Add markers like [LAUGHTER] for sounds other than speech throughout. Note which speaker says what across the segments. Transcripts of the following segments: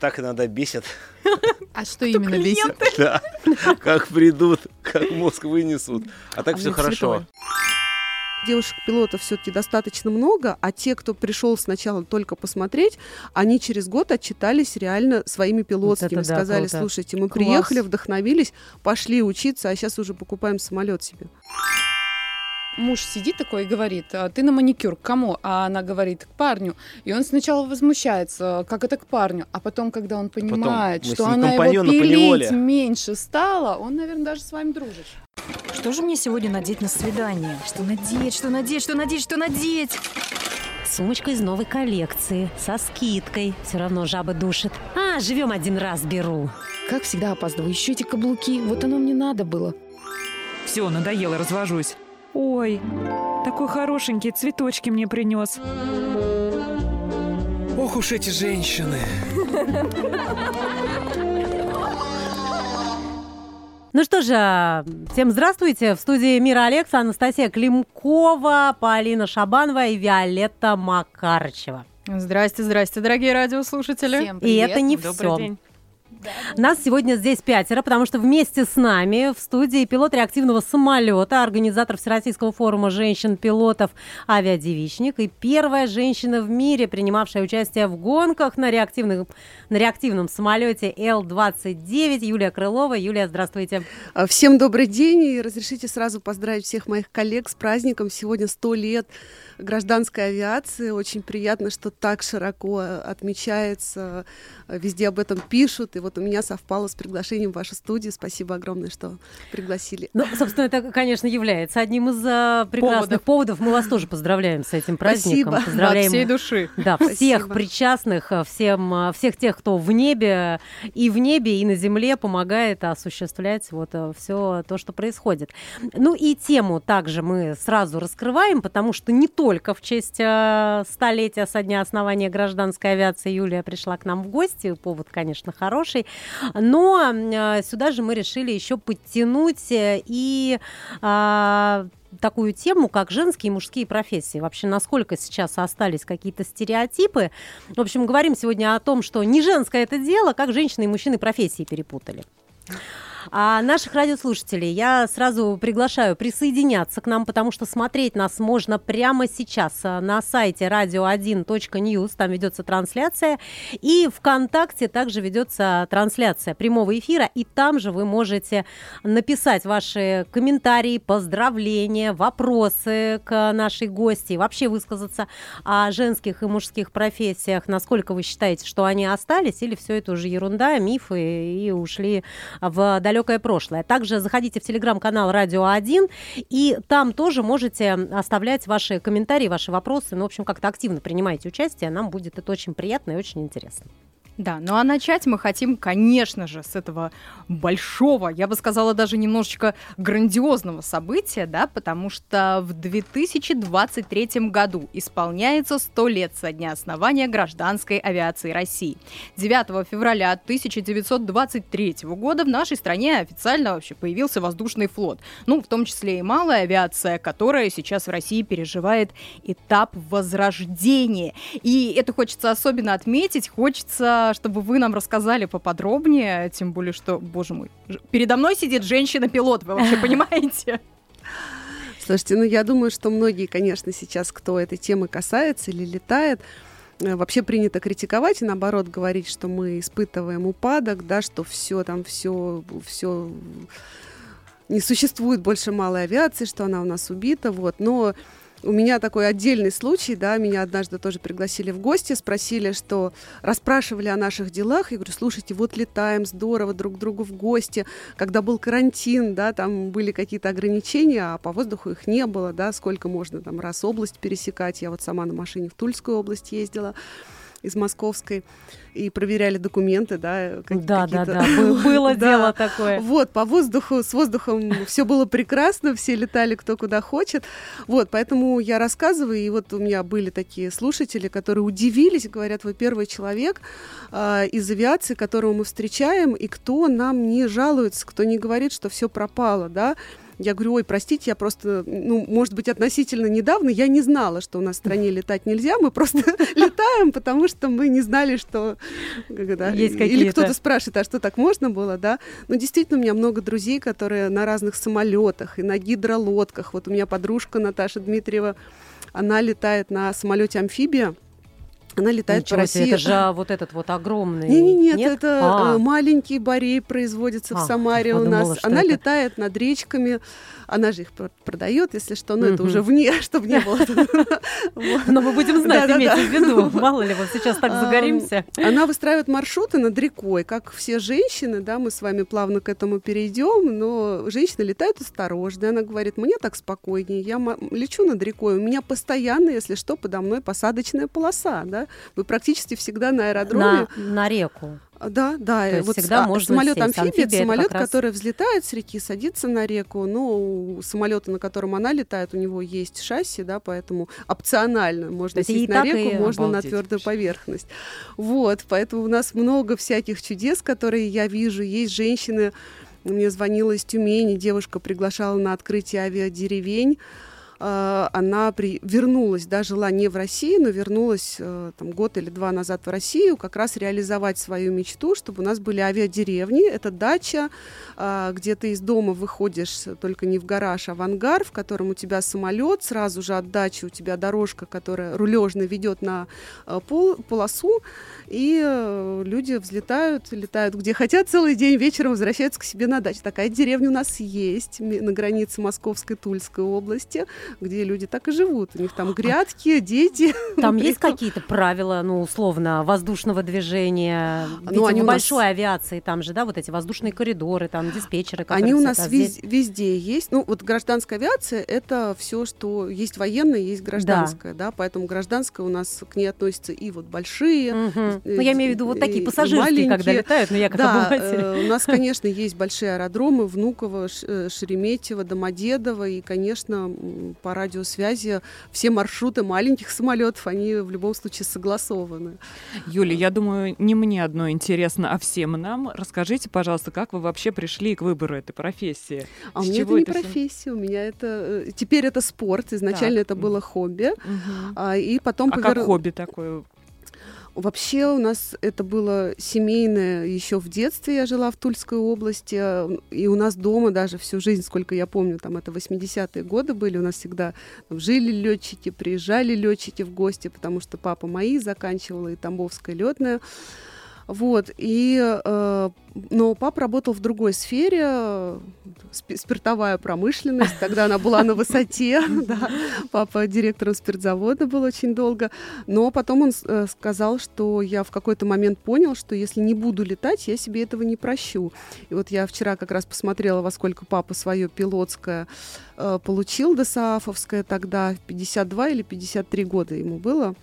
Speaker 1: Так иногда бесит.
Speaker 2: А что именно бесит? [LAUGHS]
Speaker 1: Да, как придут, как мозг вынесут. А так
Speaker 2: А
Speaker 1: все хорошо.
Speaker 3: Девушек-пилотов все-таки достаточно много, а те, кто пришел сначала только посмотреть, они через год отчитались реально своими пилотскими.
Speaker 4: это да,
Speaker 3: Сказали,
Speaker 4: круто.
Speaker 3: слушайте, мы
Speaker 2: Класс.
Speaker 3: приехали, вдохновились, пошли учиться, а сейчас уже покупаем самолет себе.
Speaker 2: Муж сидит такой и говорит, «А ты на маникюр к кому? А она говорит, к парню. И он сначала возмущается, как это к парню. А потом, когда он понимает,
Speaker 1: с
Speaker 2: что она его пилить меньше стала, он, наверное, даже с вами дружит.
Speaker 5: Что же мне сегодня надеть на свидание? Что надеть, что надеть, что надеть, что надеть?
Speaker 4: Сумочка из новой коллекции, со скидкой. Все равно жаба душит. А, живем один раз, беру.
Speaker 2: Как всегда опаздываю. Еще эти каблуки. Вот оно мне надо было.
Speaker 6: Все, надоело, развожусь. Ой, такой хорошенький, цветочки мне принес.
Speaker 7: Ох уж эти женщины.
Speaker 4: Ну что же, всем здравствуйте. В студии Мира Алекс, Анастасия Климкова, Полина Шабанова и Виолетта Макарычева.
Speaker 8: Здрасте, здрасте, дорогие радиослушатели.
Speaker 2: Всем
Speaker 4: И
Speaker 2: привет.
Speaker 4: это не
Speaker 6: Добрый
Speaker 4: все.
Speaker 6: день.
Speaker 4: Нас сегодня здесь пятеро, потому что вместе с нами в студии пилот реактивного самолета, организатор Всероссийского форума женщин-пилотов «Авиадевичник» и первая женщина в мире, принимавшая участие в гонках на, реактивных, на реактивном самолете Л-29, Юлия Крылова. Юлия, здравствуйте.
Speaker 3: А, Всем добрый день и разрешите сразу поздравить всех моих коллег с праздником. Сегодня 100 лет гражданской авиации. Очень приятно, что так широко отмечается, везде об этом пишут. И вот у меня совпало с приглашением в вашу студию. Спасибо огромное, что пригласили.
Speaker 4: Ну, собственно, это, конечно, является одним из а, прекрасных поводов. Мы вас тоже поздравляем с этим праздником.
Speaker 3: Спасибо.
Speaker 4: Поздравляем
Speaker 8: От всей души.
Speaker 4: Да, всех
Speaker 3: Спасибо.
Speaker 4: причастных, а, всем, а, всех тех, кто в небе, и в небе, и на земле помогает осуществлять вот все то, что происходит. Ну и тему также мы сразу раскрываем, потому что не только в честь столетия со дня основания гражданской авиации Юлия пришла к нам в гости, повод, конечно, хороший, но а, сюда же мы решили еще подтянуть э, и а, такую тему, как женские и мужские профессии. Вообще, насколько сейчас остались какие-то стереотипы. В общем, говорим сегодня о том, что не женское это дело, как женщины и мужчины профессии перепутали. А наших радиослушателей я сразу приглашаю присоединяться к нам, потому что смотреть нас можно прямо сейчас а, на сайте radio1.news, там ведется трансляция, и ВКонтакте также ведется трансляция прямого эфира, и там же вы можете написать ваши комментарии, поздравления, вопросы к нашей гости, вообще высказаться о женских и мужских профессиях, насколько вы считаете, что они остались, или все это уже ерунда, мифы и ушли в далекое прошлое. Также заходите в телеграм-канал Радио 1, и там тоже можете оставлять ваши комментарии, ваши вопросы. Ну, в общем, как-то активно принимайте участие, нам будет это очень приятно и очень интересно.
Speaker 8: Да, ну а начать мы хотим, конечно же, с этого большого, я бы сказала, даже немножечко грандиозного события, да, потому что в 2023 году исполняется 100 лет со дня основания гражданской авиации России. 9 февраля 1923 года в нашей стране официально вообще появился воздушный флот. Ну, в том числе и малая авиация, которая сейчас в России переживает этап возрождения. И это хочется особенно отметить, хочется, чтобы вы нам рассказали поподробнее, тем более, что, боже мой, передо мной сидит женщина-пилот, вы вообще [LAUGHS] понимаете?
Speaker 3: Слушайте, ну я думаю, что многие, конечно, сейчас, кто этой темы касается или летает, э, вообще принято критиковать и наоборот говорить, что мы испытываем упадок, да, что все там, все, все не существует больше малой авиации, что она у нас убита, вот. Но у меня такой отдельный случай, да, меня однажды тоже пригласили в гости, спросили, что расспрашивали о наших делах. Я говорю, слушайте, вот летаем, здорово друг к другу в гости. Когда был карантин, да, там были какие-то ограничения, а по воздуху их не было, да, сколько можно там раз область пересекать. Я вот сама на машине в Тульскую область ездила из Московской и проверяли документы, да, как-
Speaker 4: Да, да, да, был- [LAUGHS] было дело такое.
Speaker 3: Вот, по воздуху, с воздухом все было прекрасно, все летали кто куда хочет. Вот, поэтому я рассказываю, и вот у меня были такие слушатели, которые удивились, говорят, вы первый человек а, из авиации, которого мы встречаем, и кто нам не жалуется, кто не говорит, что все пропало, да. Я говорю, ой, простите, я просто, ну, может быть, относительно недавно я не знала, что у нас в стране летать нельзя, мы просто [LAUGHS] [LAUGHS] летаем, потому что мы не знали, что...
Speaker 4: Есть
Speaker 3: Или
Speaker 4: какие-то-
Speaker 3: кто-то спрашивает, а что так можно было, да? Но действительно, у меня много друзей, которые на разных самолетах и на гидролодках. Вот у меня подружка Наташа Дмитриева, она летает на самолете амфибия. Она летает
Speaker 4: Ничего
Speaker 3: по
Speaker 4: себе,
Speaker 3: России.
Speaker 4: это же а, вот этот вот огромный.
Speaker 3: Не, не, нет, это
Speaker 4: А.
Speaker 3: э, маленький барей производится в
Speaker 4: А,
Speaker 3: Самаре у
Speaker 4: подумала,
Speaker 3: нас.
Speaker 4: что
Speaker 3: Она
Speaker 4: это-
Speaker 3: летает над речками, она же их пр- продает, если что, но это уже вне, [LAUGHS] чтобы не было.
Speaker 4: Но мы будем знать, имейте в виду. [LAUGHS] Мало ли, вот сейчас так загоримся.
Speaker 3: Она выстраивает маршруты над рекой, как все женщины, да, мы с вами плавно к этому перейдем, но женщины летают осторожно. Она говорит, мне так спокойнее, я лечу над рекой, у меня постоянно, если что, подо мной посадочная полоса, да. Вы практически всегда на аэродроме.
Speaker 4: На, на реку.
Speaker 3: Да, да.
Speaker 4: То
Speaker 3: и
Speaker 4: есть
Speaker 3: вот
Speaker 4: всегда
Speaker 3: а,
Speaker 4: можно
Speaker 3: самолет амфибия, это самолет,
Speaker 4: раз-
Speaker 3: который взлетает с реки, садится на реку. Ну, самолета, на котором она летает, у него есть шасси, да, поэтому опционально можно
Speaker 4: есть
Speaker 3: сесть на реку, можно на твердую
Speaker 1: вообще.
Speaker 3: поверхность. Вот, поэтому у нас много всяких чудес, которые я вижу. Есть женщины, мне звонила из Тюмени, девушка приглашала на открытие авиадеревень. А, Она при... вернулась, да, жила не в России, но вернулась э, там, год или два назад в Россию, как раз реализовать свою мечту, чтобы у нас были авиадеревни. Это дача, а, где ты из дома выходишь только не в гараж, а в ангар, в котором у тебя самолет, сразу же от дачи у тебя дорожка, которая рулежно ведет на э, пол, полосу, и э, люди взлетают, летают где хотят целый день, вечером возвращаются к себе на дачу. Такая деревня у нас есть на границе Московской Тульской области, где люди так и живут. У них там грядки, дети.
Speaker 4: Там есть какие-то правила, ну, условно, воздушного движения? Ведь
Speaker 3: Ну, они
Speaker 4: в
Speaker 3: нас-
Speaker 4: большой авиации там же, да, вот эти воздушные коридоры, там диспетчеры,
Speaker 3: Они у нас вез- везде есть. Ну, вот гражданская авиация это все, что есть военная, есть гражданская, да. поэтому гражданская у нас к ней относятся и вот большие. Э,
Speaker 4: Ну, я имею в виду вот такие пассажирские, когда летают, но я как
Speaker 3: да,
Speaker 4: обыватель.
Speaker 3: э, у нас, конечно, есть большие аэродромы Внуково, э, Шереметьево, Домодедово, и, конечно, по радиосвязи все маршруты маленьких самолетов, они в любом случае согласованы.
Speaker 6: Юля, я думаю, не мне одно интересно, а всем нам. Расскажите, пожалуйста, как вы вообще пришли к выбору этой профессии?
Speaker 3: А у меня это не
Speaker 6: это
Speaker 3: профессия, у меня это э, теперь это спорт. Изначально
Speaker 6: Так.
Speaker 3: это было хобби,
Speaker 6: Мгм.
Speaker 3: а, и потом
Speaker 6: А как
Speaker 3: повер-
Speaker 6: хобби такое?
Speaker 3: Вообще у нас это было семейное еще в детстве. Я жила в Тульской области, и у нас дома даже всю жизнь, сколько я помню, там это 80-е годы были, у нас всегда там, жили летчики, приезжали летчики в гости, потому что папа мои заканчивала и Тамбовская летная. Вот, и, э, но папа работал в другой сфере, спи- спиртовая промышленность, тогда она была на высоте, [LAUGHS] папа директором спиртзавода был очень долго, но потом он э, сказал, что я в какой-то момент понял, что если не буду летать, я себе этого не прощу. И вот я вчера как раз посмотрела, во сколько папа свое пилотское э, получил, ДСААФовское тогда, 52 или 53 года ему было.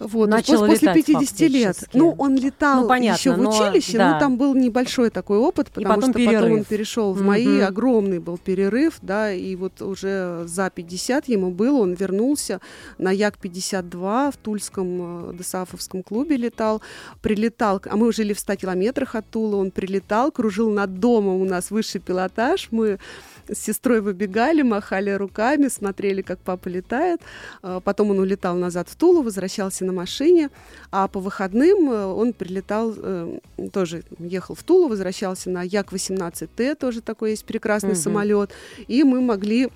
Speaker 3: Вот,
Speaker 4: Начал
Speaker 3: пос- после
Speaker 4: летать
Speaker 3: 50 лет. Ну, он летал
Speaker 4: Ну, понятно,
Speaker 3: еще в
Speaker 4: но-
Speaker 3: училище,
Speaker 4: да.
Speaker 3: но там был небольшой такой опыт, потому
Speaker 4: потом
Speaker 3: что потом он
Speaker 4: перерыв.
Speaker 3: перешел в мои,
Speaker 4: Мгм.
Speaker 3: огромный был перерыв, да, и вот уже за 50 ему было, он вернулся на Як-52 в Тульском э, ДСАФовском клубе летал, прилетал, а мы жили в 100 километрах от Тулы, он прилетал, кружил над домом, у нас высший пилотаж, мы с сестрой выбегали, махали руками, смотрели, как папа летает. А, Потом он улетал назад в Тулу, возвращался на машине. А по выходным э, он прилетал, э, тоже ехал в Тулу, возвращался на Як-18Т, тоже такой есть прекрасный
Speaker 4: Мгм.
Speaker 3: самолет. И мы могли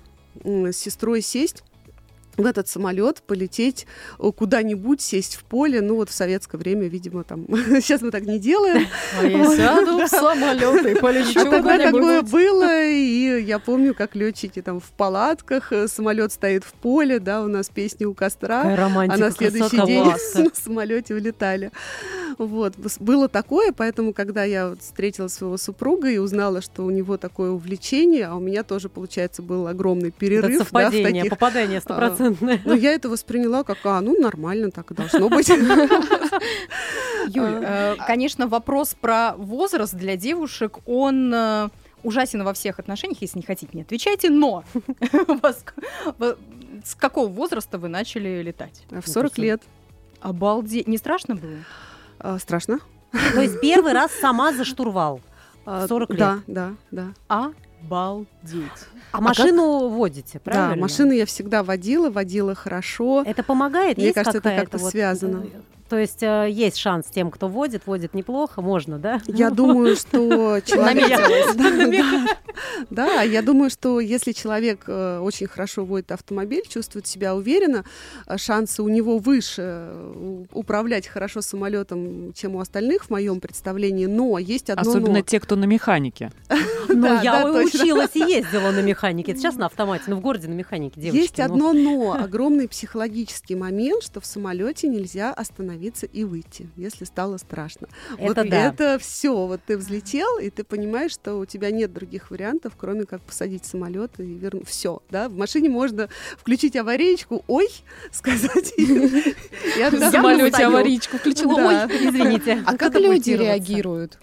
Speaker 3: с сестрой сесть в этот самолет полететь э, куда-нибудь, сесть в поле. Ну вот в советское время, видимо, там... [LAUGHS] Сейчас мы так не делаем.
Speaker 8: А я сяду в самолет и полечу
Speaker 3: а тогда такое было, и я помню, как летчики там в палатках, э, самолет стоит в поле, да, у нас песни у костра. а на следующий день [LAUGHS] на самолете улетали. Вот, было такое, поэтому, когда я встретила своего супруга и узнала, что у него такое увлечение, а у меня тоже, получается, был огромный перерыв. Да,
Speaker 4: совпадение, попадание а, 100% стопроцентная. [LAUGHS]
Speaker 3: Но ну, я это восприняла как, а, ну, нормально так и должно быть. [LAUGHS]
Speaker 8: Юль, а, э, а конечно, вопрос про возраст для девушек, он э, ужасен во всех отношениях, если не хотите, не отвечайте, но [LAUGHS] с какого возраста вы начали летать?
Speaker 3: В 40 лет.
Speaker 8: Обалдеть. Не страшно было?
Speaker 3: А, страшно.
Speaker 4: То есть первый раз сама за штурвал. 40 лет.
Speaker 3: Да, да, да.
Speaker 8: А? Обалдеть.
Speaker 4: А машину водите, правильно?
Speaker 3: Да, машины я всегда водила, водила хорошо.
Speaker 4: Это помогает?
Speaker 3: Мне
Speaker 4: Есть
Speaker 3: кажется, это как-то
Speaker 4: вот,
Speaker 3: связано.
Speaker 4: То есть э, есть шанс тем, кто водит, водит неплохо, можно, да?
Speaker 3: Я думаю, что [LAUGHS] человек... Да, я думаю, что если человек э, очень хорошо водит автомобиль, чувствует себя уверенно, э, шансы у него выше управлять хорошо самолетом, чем у остальных, в моем представлении. Но есть одно
Speaker 6: Особенно
Speaker 3: но.
Speaker 6: те, кто на механике. [LAUGHS]
Speaker 4: Ну,
Speaker 3: Да,
Speaker 4: я училась и ездила на механике. Сейчас на автомате, ну в городе на механике, девочки.
Speaker 3: Есть
Speaker 4: ну.
Speaker 3: одно но, [LAUGHS] огромный психологический момент, что в самолете нельзя остановиться и выйти, если стало страшно.
Speaker 4: Это
Speaker 3: вот
Speaker 4: да.
Speaker 3: это все, вот ты взлетел, и ты понимаешь, что у тебя нет других вариантов, кроме как посадить самолет и вернуть. Все, да, в машине можно включить аварийку, ой, [LAUGHS] сказать,
Speaker 2: В самолете аварийку включила.
Speaker 3: Да.
Speaker 2: Ой,
Speaker 4: Извините.
Speaker 2: А как люди реагируют?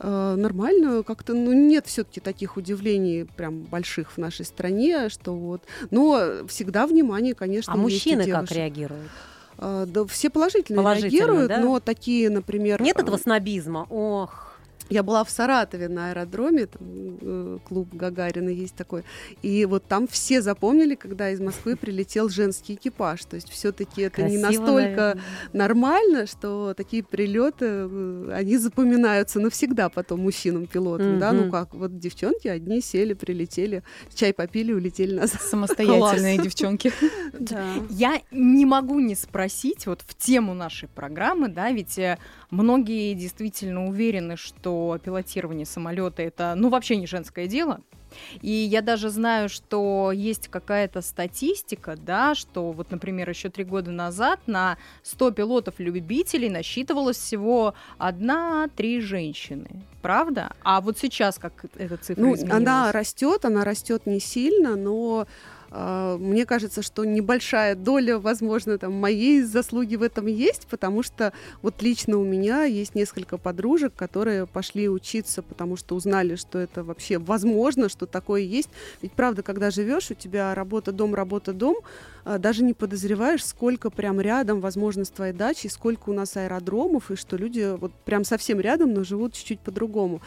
Speaker 3: Э, Нормально, как-то, ну, нет все-таки таких удивлений прям больших в нашей стране, что вот, но всегда внимание, конечно,
Speaker 4: А мужчины как реагируют?
Speaker 3: А, Да, все положительно,
Speaker 4: Положительно,
Speaker 3: реагируют,
Speaker 4: да?
Speaker 3: но такие, например...
Speaker 4: Нет
Speaker 3: а,
Speaker 4: этого снобизма? Ох.
Speaker 3: Я была в Саратове на аэродроме, там, э, клуб Гагарина есть такой, и вот там все запомнили, когда из Москвы прилетел женский экипаж, то есть все-таки это не
Speaker 4: Красиво,
Speaker 3: настолько
Speaker 4: наверное.
Speaker 3: нормально, что такие прилеты, э, они запоминаются навсегда потом мужчинам-пилотам, да, ну как, вот девчонки одни сели, прилетели, чай попили, улетели назад.
Speaker 2: Самостоятельные девчонки. [LAUGHS]
Speaker 8: Я не могу не спросить вот в тему нашей программы, да, ведь э, многие действительно уверены, что пилотирование самолета это, ну, вообще не женское дело. И я даже знаю, что есть какая-то статистика, да, что вот, например, еще три года назад на 100 пилотов-любителей насчитывалось всего одна-три женщины. Правда? А вот сейчас как эта цифра
Speaker 3: Ну,
Speaker 8: изменилась?
Speaker 3: она растет, она растет не сильно, но мне кажется, что небольшая доля, возможно, там моей заслуги в этом есть, потому что вот лично у меня есть несколько подружек, которые пошли учиться, потому что узнали, что это вообще возможно, что такое есть. Ведь правда, когда живешь, у тебя работа, дом, работа, дом, а, даже не подозреваешь, сколько прям рядом, возможно, с твоей дачей, сколько у нас аэродромов, и что люди вот прям совсем рядом, но живут чуть-чуть по-другому.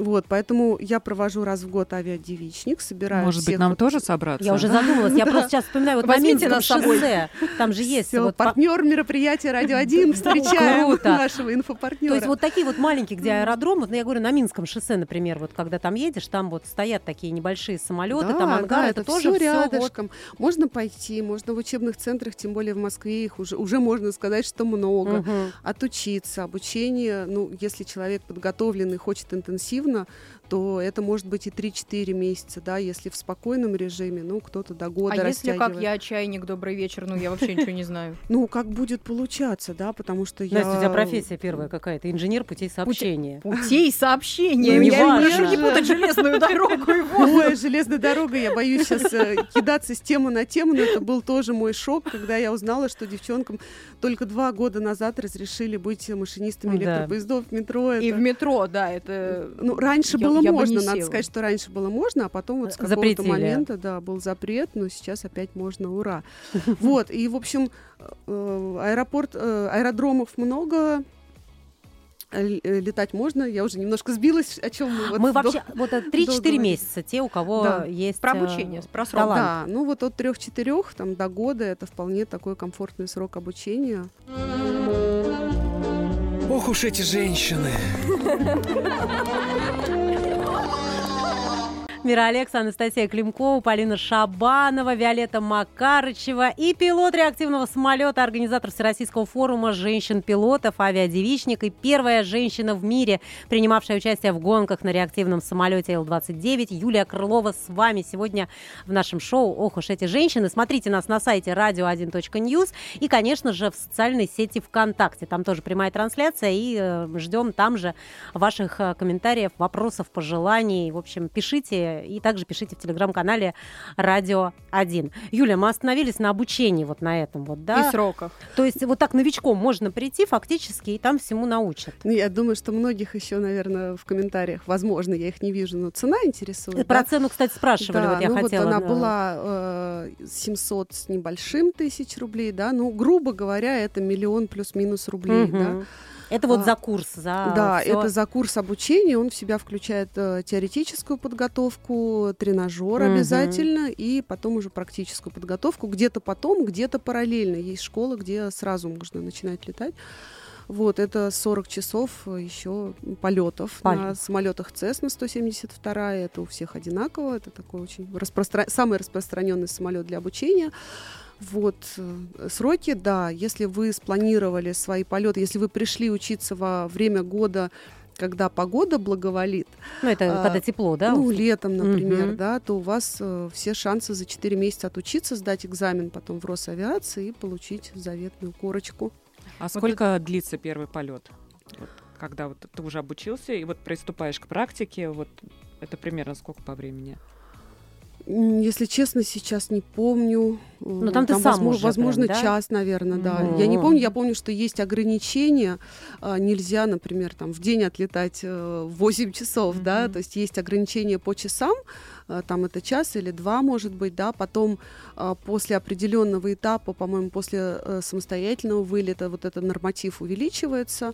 Speaker 3: Вот, поэтому я провожу раз в год авиадевичник, собираю
Speaker 6: Может быть,
Speaker 3: всех
Speaker 6: нам
Speaker 3: вот
Speaker 6: тоже собраться?
Speaker 4: Я уже задумалась. Я просто сейчас вспоминаю, вот на
Speaker 8: Возьмите собой.
Speaker 4: шоссе, там же есть вот
Speaker 3: партнер мероприятия Радио 1. Встречаем [LAUGHS] нашего инфопартнера.
Speaker 4: То есть вот такие вот маленькие, где аэродромы, ну, я говорю, на Минском шоссе, например, вот когда там едешь, там вот стоят такие небольшие самолеты, там ангары, это, тоже вот-
Speaker 3: рядышком. Можно пойти, можно в учебных центрах, тем более в Москве их уже, уже можно сказать, что много. Отучиться, обучение, ну, если человек подготовленный, хочет интенсивно, 呢，то это может быть и 3-4 месяца, да, если в спокойном режиме, ну, кто-то до года
Speaker 8: А если как я чайник, добрый вечер, ну я вообще ничего не знаю. [LAUGHS]
Speaker 3: Ну, как будет получаться, да, потому что я...
Speaker 4: Настя, у тебя профессия первая какая-то, инженер путей сообщения.
Speaker 8: Путей сообщения.
Speaker 3: Ну,
Speaker 8: Я не путать железную дорогу и. [LAUGHS]
Speaker 3: Ой, железная дорога, я боюсь сейчас кидаться с темы на тему, но это был тоже мой шок, когда я узнала, что девчонкам только два года назад разрешили быть машинистами электропоездов в метро.
Speaker 8: И в метро, да, это...
Speaker 3: Ну, раньше
Speaker 8: я-
Speaker 3: было
Speaker 8: я
Speaker 3: можно, надо
Speaker 8: села.
Speaker 3: сказать, что раньше было можно, а потом вот с какого-то
Speaker 4: Запретили.
Speaker 3: момента, да, был запрет, но сейчас опять можно, ура. [LAUGHS] Вот, и, в общем, э, аэропорт, э, аэродромов много, э, летать можно, я уже немножко сбилась, о чем мы вот
Speaker 4: Мы
Speaker 3: до-
Speaker 4: вообще, вот [LAUGHS] это 3-4
Speaker 3: говорить.
Speaker 4: месяца, те, у кого
Speaker 3: Да.
Speaker 4: есть
Speaker 8: Про
Speaker 4: э,
Speaker 8: обучение, про срок.
Speaker 3: Да, ну вот от трех-четырех там до года это вполне такой комфортный срок обучения.
Speaker 7: Ох уж эти женщины. [LAUGHS]
Speaker 4: Мира Алекс, Анастасия Климкова, Полина Шабанова, Виолетта Макарычева и пилот реактивного самолета, организатор Всероссийского форума женщин-пилотов, авиадевичник и первая женщина в мире, принимавшая участие в гонках на реактивном самолете Л-29, Юлия Крылова с вами сегодня в нашем шоу «Ох уж эти женщины». Смотрите нас на сайте radio1.news и, конечно же, в социальной сети ВКонтакте. Там тоже прямая трансляция и э, ждем там же ваших э, комментариев, вопросов, пожеланий. В общем, пишите и также пишите в телеграм-канале Радио 1. Юля, мы остановились на обучении вот на этом вот, да?
Speaker 8: И сроках.
Speaker 4: То есть вот так новичком можно прийти фактически и там всему научат.
Speaker 3: Ну, я думаю, что многих еще, наверное, в комментариях, возможно, я их не вижу, но цена интересует. да?
Speaker 4: Про цену, кстати, спрашивали,
Speaker 3: Да,
Speaker 4: вот я
Speaker 3: ну
Speaker 4: хотела.
Speaker 3: вот она
Speaker 4: э,
Speaker 3: была э, 700 с небольшим тысяч рублей, да, ну, грубо говоря, это миллион плюс-минус рублей, да.
Speaker 4: Это вот
Speaker 3: А,
Speaker 4: за курс, за
Speaker 3: Да,
Speaker 4: всё.
Speaker 3: это за курс обучения. Он в себя включает э, теоретическую подготовку, тренажер
Speaker 4: Мгм.
Speaker 3: обязательно, и потом уже практическую подготовку. Где-то потом, где-то параллельно. Есть школы, где сразу можно начинать летать. Вот, это 40 часов еще полетов на
Speaker 4: Полет.
Speaker 3: самолетах Cessna 172. Это у всех одинаково. Это такой очень распростра- самый распространенный самолет для обучения. Вот э, сроки, да, если вы спланировали свои полеты, если вы пришли учиться во время года, когда погода благоволит,
Speaker 4: Ну, это
Speaker 3: а,
Speaker 4: когда тепло, да?
Speaker 3: ну, летом, например,
Speaker 4: Мгм.
Speaker 3: да, то у вас э, все шансы за 4 месяца отучиться, сдать экзамен потом в Росавиации и получить заветную корочку.
Speaker 6: А сколько длится первый полет? Вот, когда вот ты уже обучился и вот приступаешь к практике, вот это примерно сколько по времени?
Speaker 3: Если честно, сейчас не помню.
Speaker 4: Ну, там ты сам
Speaker 3: возможно,
Speaker 4: уже
Speaker 3: возможно
Speaker 4: прям, да?
Speaker 3: час, наверное, да.
Speaker 4: Мгм.
Speaker 3: Я не помню, я помню, что есть ограничения. а, Нельзя, например, там в день отлетать э, 8 часов, да,
Speaker 6: Мгм.
Speaker 3: то есть есть ограничения по часам, а, там это час или два, может быть, да, потом а, после определенного этапа, по-моему, после э, самостоятельного вылета вот этот норматив увеличивается, э,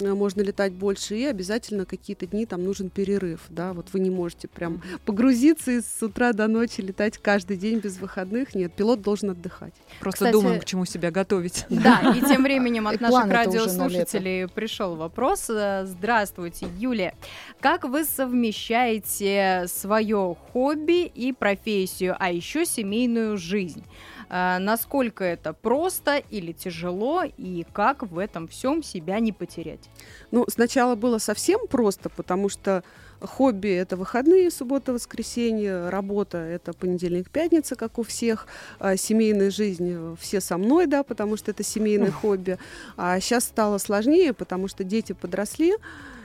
Speaker 3: можно летать больше, и обязательно какие-то дни там нужен перерыв, да, вот вы не можете прям погрузиться и с утра до ночи летать каждый день без выходных, нет, пилот должен отдыхать.
Speaker 6: Просто
Speaker 8: Кстати-
Speaker 6: думаем, к чему себя готовить. [LAUGHS]
Speaker 8: Да, и [LAUGHS] тем временем от наших радиослушателей пришел вопрос. Э, Здравствуйте, Юлия. Как вы совмещаете свое хобби и профессию, а еще семейную жизнь? Э, Насколько это просто или тяжело, и как в этом всем себя не потерять?
Speaker 3: Ну, сначала было совсем просто, потому что хобби — это выходные, суббота, воскресенье, работа — это понедельник, пятница, как у всех, а семейная жизнь все со мной, да, потому что это семейное хобби. А сейчас стало сложнее, потому что дети подросли,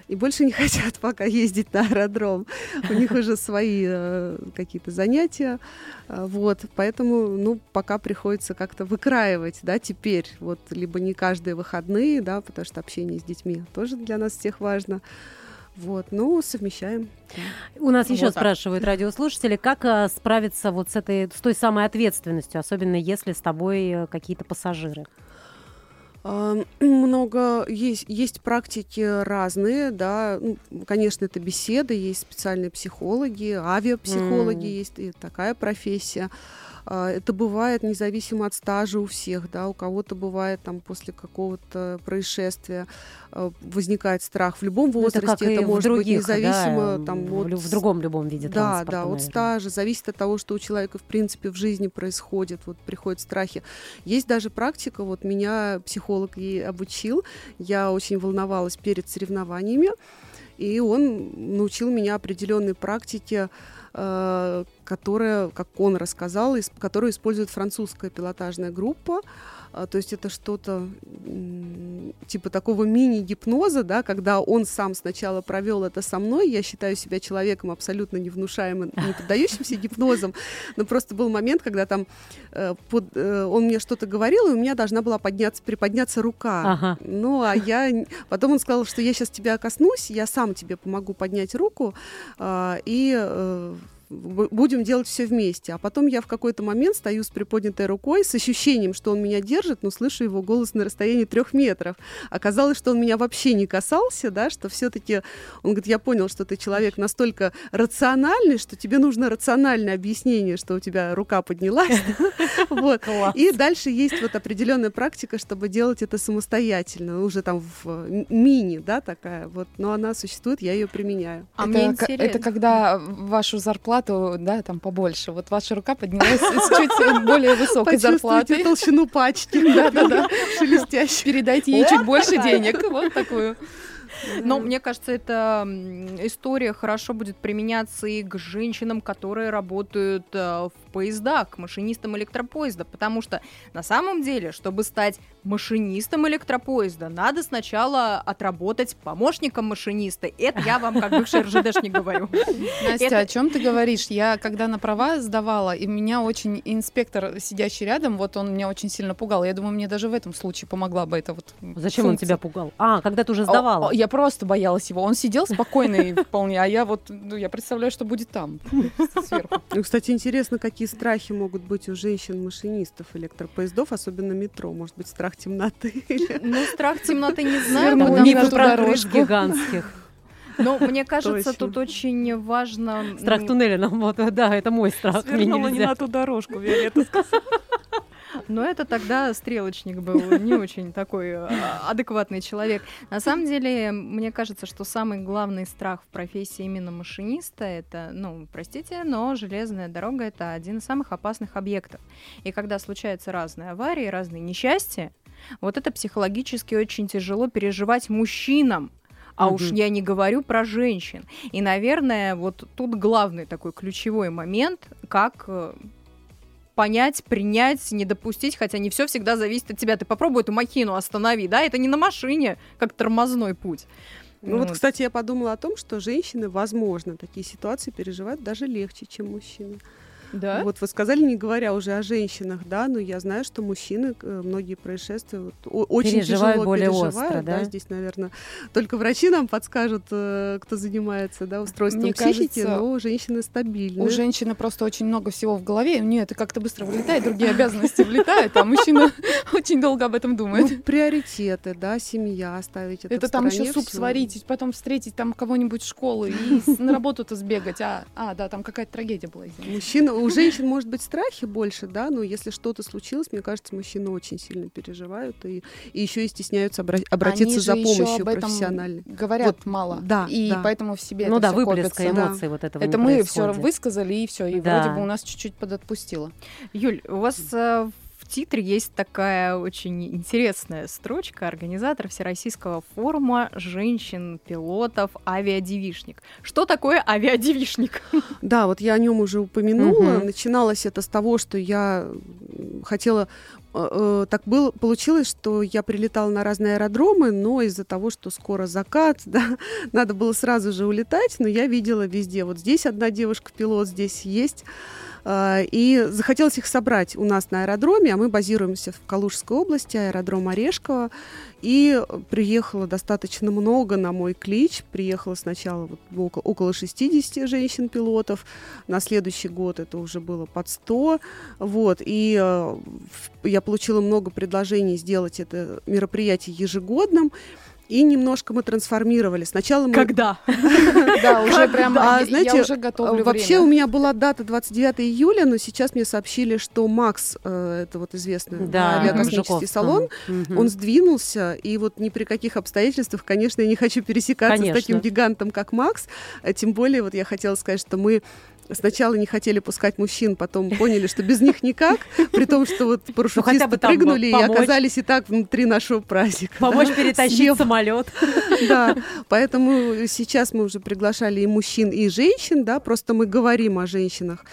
Speaker 3: и больше не [LAUGHS] хотят пока ездить на аэродром. У них уже свои э, какие-то занятия. А, Вот, поэтому, ну, пока приходится как-то выкраивать, да, теперь, вот, либо не каждые выходные, да, потому что общение с детьми тоже для нас всех важно. Вот, ну, совмещаем.
Speaker 4: У нас еще
Speaker 8: Вот так.
Speaker 4: спрашивают радиослушатели, как а, справиться вот с этой, с той самой ответственностью, особенно если с тобой э, какие-то пассажиры. [CLEARS THROAT]
Speaker 3: Много есть, есть практики разные, да. Ну, конечно, это беседы, есть специальные психологи, авиапсихологи,
Speaker 4: М.
Speaker 3: есть и такая профессия. А, Это бывает независимо от стажа у всех, да, у кого-то бывает там после какого-то происшествия а, возникает страх. В любом
Speaker 4: Ну, это
Speaker 3: возрасте
Speaker 4: как
Speaker 3: это,
Speaker 4: и в
Speaker 3: может
Speaker 4: других,
Speaker 3: быть независимо
Speaker 4: да,
Speaker 3: там от
Speaker 4: в другом любом виде
Speaker 3: да, да, от
Speaker 4: наверное.
Speaker 3: стажа, зависит от того, что у человека, в принципе, в жизни происходит, вот приходят страхи. Есть даже практика, вот меня психолог ей обучил, я очень волновалась перед соревнованиями, и он научил меня определенной практике, э, которая, как он рассказал, которую использует французская пилотажная группа. А, То есть это что-то типа такого мини-гипноза, да, когда он сам сначала провел это со мной. Я считаю себя человеком абсолютно невнушаемым, не поддающимся гипнозам. Но просто был момент, когда там э, под- э, он мне что-то говорил, и у меня должна была подняться, приподняться рука.
Speaker 4: Ага.
Speaker 3: Ну, а я... Потом он сказал, что я сейчас тебя коснусь, я сам тебе помогу поднять руку, а, и э, будем делать все вместе. А потом я в какой-то момент стою с приподнятой рукой, с ощущением, что он меня держит, но слышу его голос на расстоянии трех метров. Оказалось, что он меня вообще не касался, да, что все-таки он говорит, я понял, что ты человек настолько рациональный, что тебе нужно рациональное объяснение, что у тебя рука поднялась. [LAUGHS] Вот. И дальше есть вот определенная практика, чтобы делать это самостоятельно, уже там в мини, да, такая вот, но она существует, я ее применяю.
Speaker 8: А
Speaker 2: это,
Speaker 8: мне интересно.
Speaker 2: это когда вашу зарплату, да, там побольше. Вот ваша рука поднялась с чуть более высокой зарплатой.
Speaker 3: толщину пачки, [LAUGHS] да-да-да, шелестящей.
Speaker 2: Передайте ей чуть больше денег. Вот такую.
Speaker 8: Но мне кажется, эта история хорошо будет применяться и к женщинам, которые работают э, в поездах, к машинистам электропоезда, потому что на самом деле, чтобы стать машинистом электропоезда, надо сначала отработать помощником машиниста. Это я вам как бывший РЖДшник говорю.
Speaker 2: Настя,
Speaker 8: Это-
Speaker 2: о чем ты говоришь? Я когда на права сдавала, и меня очень инспектор, сидящий рядом, вот он меня очень сильно пугал. Я думаю, мне даже в этом случае помогла бы эта вот
Speaker 4: Зачем он тебя пугал? А, когда ты уже сдавала.
Speaker 2: Я просто боялась его. Он сидел спокойный вполне, а я вот, ну, я представляю, что будет там, [LAUGHS] сверху.
Speaker 3: Ну, кстати, интересно, какие какие страхи могут быть у женщин-машинистов электропоездов, особенно метро? Может быть, страх темноты?
Speaker 8: Ну, страх темноты не знаю, потому
Speaker 2: дорожку.
Speaker 4: гигантских.
Speaker 8: Но мне кажется,
Speaker 3: Точно.
Speaker 8: тут очень важно...
Speaker 4: Страх туннеля, ну вот, да, это мой страх.
Speaker 6: Свернула не на ту дорожку, Виолетта сказала.
Speaker 8: Но это тогда стрелочник был не очень такой э, адекватный человек. На самом деле, мне кажется, что самый главный страх в профессии именно машиниста это, ну, простите, но железная дорога это один из самых опасных объектов. И когда случаются разные аварии, разные несчастья, вот это психологически очень тяжело переживать мужчинам. А уж
Speaker 4: Мгм.
Speaker 8: я не говорю про женщин. И, наверное, вот тут главный такой ключевой момент, как э, понять, принять, не допустить, хотя не все всегда зависит от тебя. Ты попробуй эту махину останови, да, это не на машине, как тормозной путь.
Speaker 3: Ну вот,
Speaker 8: Вот.
Speaker 3: кстати, я подумала о том, что женщины, возможно, такие ситуации переживают даже легче, чем мужчины.
Speaker 8: Да?
Speaker 3: Вот вы сказали, не говоря уже о женщинах, да, но я знаю, что мужчины э, многие происшествия вот, очень
Speaker 4: Переживают
Speaker 3: тяжело
Speaker 4: более
Speaker 3: переживают.
Speaker 4: остро, да?
Speaker 3: Здесь, наверное, только врачи нам подскажут, э, кто занимается да, устройством
Speaker 2: Мне
Speaker 3: психики,
Speaker 2: кажется,
Speaker 3: но женщины стабильны.
Speaker 2: У женщины просто очень много всего в голове, у нее это как-то быстро вылетает, другие обязанности влетают, а мужчина [LAUGHS] очень долго об этом
Speaker 3: Ну,
Speaker 2: думает.
Speaker 3: приоритеты, да, семья, оставить это
Speaker 2: там еще суп сварить, потом встретить там кого-нибудь в школу и на работу-то сбегать. А, а, да, там какая-то трагедия была.
Speaker 3: Мужчина, у женщин может быть страхи больше, да, но если что-то случилось, мне кажется, мужчины очень сильно переживают и, и еще и стесняются обра- обратиться
Speaker 2: Они
Speaker 3: за помощью
Speaker 2: об этом
Speaker 3: профессиональной.
Speaker 2: Говорят
Speaker 3: Вот,
Speaker 2: мало.
Speaker 3: да,
Speaker 2: И
Speaker 3: да.
Speaker 2: поэтому в себе
Speaker 4: Ну
Speaker 2: это
Speaker 4: да, выплеска
Speaker 2: копится.
Speaker 3: Да.
Speaker 4: эмоций вот этого
Speaker 2: Это
Speaker 4: не
Speaker 2: мы все высказали, и все, и
Speaker 4: Да.
Speaker 2: вроде бы у нас чуть-чуть подотпустило.
Speaker 8: Юль, у вас э, в титре есть такая очень интересная строчка организатор Всероссийского форума женщин-пилотов «Авиадевишник». Что такое авиадевишник?
Speaker 3: Да, вот я о нем уже упомянула.
Speaker 4: Мгм.
Speaker 3: Начиналось это с того, что я хотела э, э, так было, получилось, что я прилетала на разные аэродромы, но из-за того, что скоро закат, [LAUGHS] да, надо было сразу же улетать, но я видела везде. Вот здесь одна девушка-пилот, здесь есть. А, И захотелось их собрать у нас на аэродроме, а мы базируемся в Калужской области, аэродром Орешково. И приехало достаточно много на мой клич. Приехало сначала вот около, около 60 женщин-пилотов. На следующий год это уже было под 100. Вот. И э, я получила много предложений сделать это мероприятие ежегодным. И немножко мы трансформировали. Сначала мы...
Speaker 8: Когда? [LAUGHS]
Speaker 2: Да, уже прямо,
Speaker 3: А,
Speaker 2: я-
Speaker 3: знаете,
Speaker 2: уже готовлю
Speaker 3: Вообще у меня была дата 29 июля, но сейчас мне сообщили, что Макс, э, это вот известный авиакосмический салон, он сдвинулся, и вот ни при каких обстоятельствах, конечно, я не хочу пересекаться с таким гигантом, как Макс. Э, Тем более, вот я хотела сказать, что мы Сначала не хотели пускать мужчин, потом поняли, что без них никак, при том, что вот парашютисты
Speaker 4: бы там
Speaker 3: прыгнули и оказались и так внутри нашего праздника.
Speaker 4: Помочь [LAUGHS] перетащить
Speaker 3: Съев.
Speaker 4: самолет. [LAUGHS]
Speaker 3: Да, поэтому сейчас мы уже приглашали и мужчин, и женщин, да, просто мы говорим о женщинах.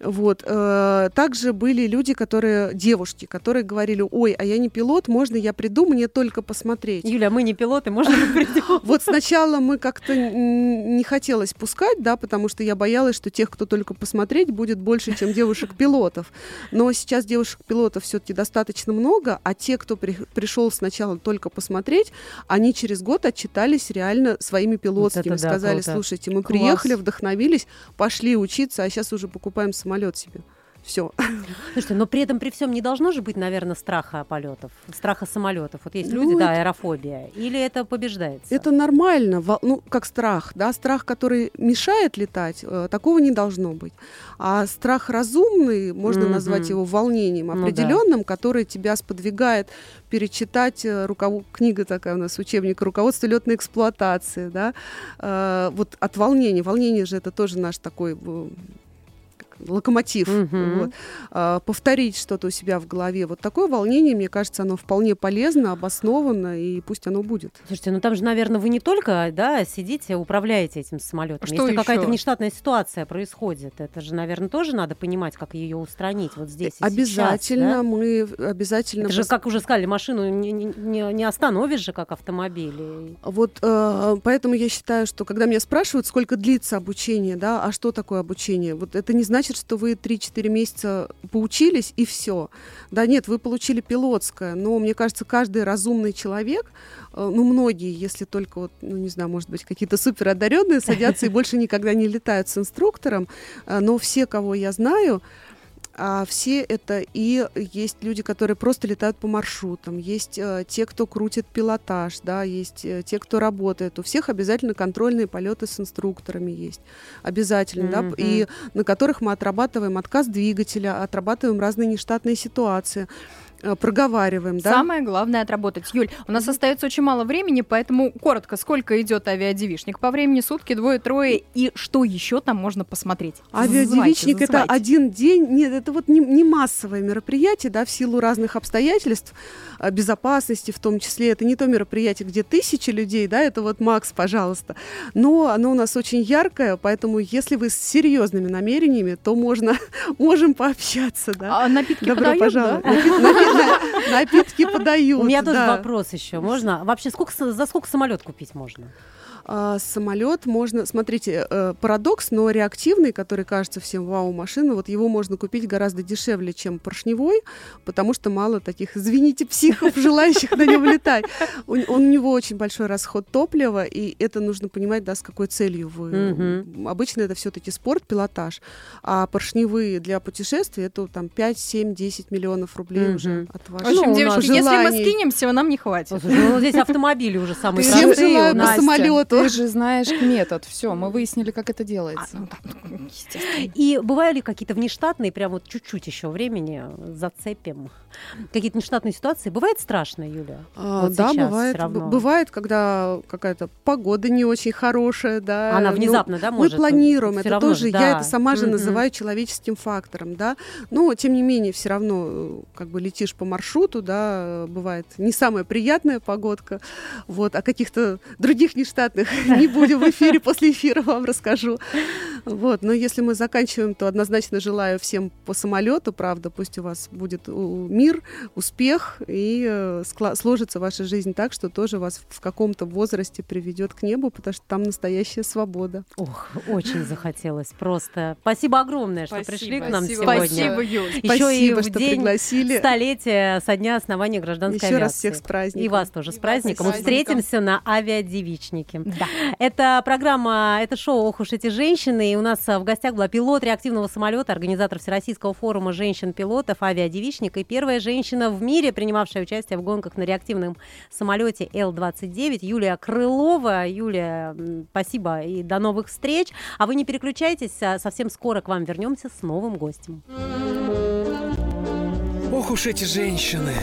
Speaker 3: Вот. э, Также были люди, которые, девушки, которые говорили, ой, а я не пилот, можно я приду, мне только посмотреть.
Speaker 4: Юля, мы не пилоты, можно мы придем? [LAUGHS]
Speaker 3: Вот сначала мы как-то не хотелось пускать, да, потому что я боялась, что тех, кто только посмотреть, будет больше, чем девушек-пилотов. Но сейчас девушек-пилотов все-таки достаточно много, а те, кто при- пришел сначала только посмотреть, они через год отчитались реально своими пилотскими.
Speaker 4: это да,
Speaker 3: Сказали,
Speaker 4: круто.
Speaker 3: слушайте, мы
Speaker 4: Класс.
Speaker 3: приехали, вдохновились, пошли учиться, а сейчас уже покупаем самолет себе. Все.
Speaker 4: Слушайте, но при этом при всем не должно же быть, наверное, страха полетов, страха самолетов. Вот есть
Speaker 3: Ну,
Speaker 4: люди, да,
Speaker 3: это-
Speaker 4: аэрофобия. Или это побеждается?
Speaker 3: Это нормально, ну, как страх, да, страх, который мешает летать, э, такого не должно быть. А страх разумный, можно
Speaker 4: Мгм.
Speaker 3: назвать его волнением
Speaker 4: Ну да.
Speaker 3: определенным, который тебя сподвигает перечитать э, руков... книга такая у нас учебник руководство летной эксплуатации, да, Э, вот от волнения. Волнение же это тоже наш такой локомотив.
Speaker 4: Мгм.
Speaker 3: Вот. А, повторить что-то у себя в голове. Вот такое волнение, мне кажется, оно вполне полезно, обосновано, и пусть оно будет.
Speaker 4: Слушайте, ну там же, наверное, вы не только, да, сидите, управляете этим самолетом.
Speaker 8: Что
Speaker 4: Если какая-то внештатная ситуация происходит, это же, наверное, тоже надо понимать, как ее устранить вот здесь и сейчас,
Speaker 3: обязательно
Speaker 4: да?
Speaker 3: мы обязательно
Speaker 4: Это же, как уже сказали, машину не, не- не- остановишь же, как автомобиль.
Speaker 3: Вот э, поэтому я считаю, что когда меня спрашивают, сколько длится обучение, да, а что такое обучение, вот это не значит, что вы 3-4 месяца поучились и все. Да нет, вы получили пилотское, но мне кажется, каждый разумный человек, э, ну многие, если только вот, ну не знаю, может быть, какие-то супер одаренные садятся и больше никогда не летают с инструктором, э, но все, кого я знаю, А все это и есть люди, которые просто летают по маршрутам, есть э, те, кто крутит пилотаж, да, есть э, те, кто работает. У всех обязательно контрольные полеты с инструкторами есть, обязательно, да,
Speaker 4: Мгм.
Speaker 3: и на которых мы отрабатываем отказ двигателя, отрабатываем разные нештатные ситуации, проговариваем, да.
Speaker 8: Самое главное отработать. Юль, у нас остается очень мало времени, поэтому коротко, сколько идет авиадевишник? По времени сутки, двое-трое, и что еще там можно посмотреть?
Speaker 3: Авиадевичник это один день, нет, это вот не, не массовое мероприятие, да, в силу разных обстоятельств, а, безопасности в том числе. Это не то мероприятие, где тысячи людей, да, это вот Макс, пожалуйста. Но оно у нас очень яркое, поэтому если вы с серьезными намерениями, то можно, [LAUGHS] можем пообщаться, да.
Speaker 8: А напитки
Speaker 3: Добро
Speaker 8: подают,
Speaker 3: пожаловать.
Speaker 8: да?
Speaker 3: Напи- напи- на- Напитки подают.
Speaker 4: У меня тоже вопрос еще. Можно? Вообще, за сколько самолет купить можно?
Speaker 3: А, самолет можно, смотрите, э, парадокс, но реактивный, который кажется всем вау машина, вот его можно купить гораздо дешевле, чем поршневой, потому что мало таких, извините, психов, [LAUGHS] желающих на нем летать. У, он- у него очень большой расход топлива, и это нужно понимать, да, с какой целью вы. Обычно это все-таки спорт, пилотаж, а поршневые для путешествий это там 5, 7, 10 миллионов рублей уже от
Speaker 8: В
Speaker 3: вашего
Speaker 8: общем,
Speaker 4: Ну,
Speaker 8: если мы скинемся, нам не хватит.
Speaker 4: Слушай, ну, здесь автомобили уже самые
Speaker 3: Всем желаю по
Speaker 4: нас.
Speaker 3: Самолету.
Speaker 2: Ты же знаешь метод. Все, мы выяснили, как это
Speaker 8: А,
Speaker 2: делается.
Speaker 8: ну да, естественно.
Speaker 4: И бывали ли какие-то внештатные, прям вот чуть-чуть еще времени зацепим? Какие-то внештатные ситуации? Бывает страшно, Юля?
Speaker 3: А,
Speaker 4: Вот
Speaker 3: да, бывает. Бывает, когда какая-то погода не очень хорошая, да.
Speaker 4: Она
Speaker 3: ну,
Speaker 4: внезапно, да,
Speaker 3: мы
Speaker 4: может?
Speaker 3: планируем,
Speaker 4: Всё
Speaker 3: это
Speaker 4: равно
Speaker 3: тоже,
Speaker 4: же,
Speaker 3: я
Speaker 4: да.
Speaker 3: это сама же
Speaker 4: Мгм.
Speaker 3: называю человеческим фактором, да. Но, тем не менее, все равно, э, как бы летишь по маршруту, да, э, бывает не самая приятная погодка, вот, о каких-то других нештатных [LAUGHS] не будем в эфире, после эфира вам расскажу. Вот, но если мы заканчиваем, то однозначно желаю всем по самолету, правда, пусть у вас будет мир, успех, и э, сложится ваша жизнь так, что тоже вас в каком-то возрасте приведет к небу, потому что там настоящая свобода.
Speaker 4: Ох, очень захотелось просто. Спасибо огромное, что
Speaker 6: Спасибо.
Speaker 4: пришли к нам
Speaker 2: Спасибо
Speaker 4: сегодня.
Speaker 8: Спасибо, Юль.
Speaker 4: Еще и
Speaker 3: Спасибо,
Speaker 4: в
Speaker 3: что
Speaker 4: день
Speaker 3: пригласили.
Speaker 4: столетия со дня основания гражданской
Speaker 3: Еще раз
Speaker 4: авиации.
Speaker 3: всех с праздником.
Speaker 4: И вас тоже с
Speaker 2: И вас
Speaker 4: праздником.
Speaker 2: с
Speaker 4: Мы встретимся на авиадевичнике.
Speaker 8: Да.
Speaker 4: Это программа, это шоу «Ох уж эти женщины». И у нас а, в гостях была пилот реактивного самолета, организатор Всероссийского форума женщин-пилотов, авиадевичник и первая женщина в мире, принимавшая участие в гонках на реактивном самолете Л-29, Юлия Крылова. Юлия, спасибо и до новых встреч. А вы не переключайтесь, а совсем скоро к вам вернемся с новым гостем.
Speaker 7: Ох уж эти женщины.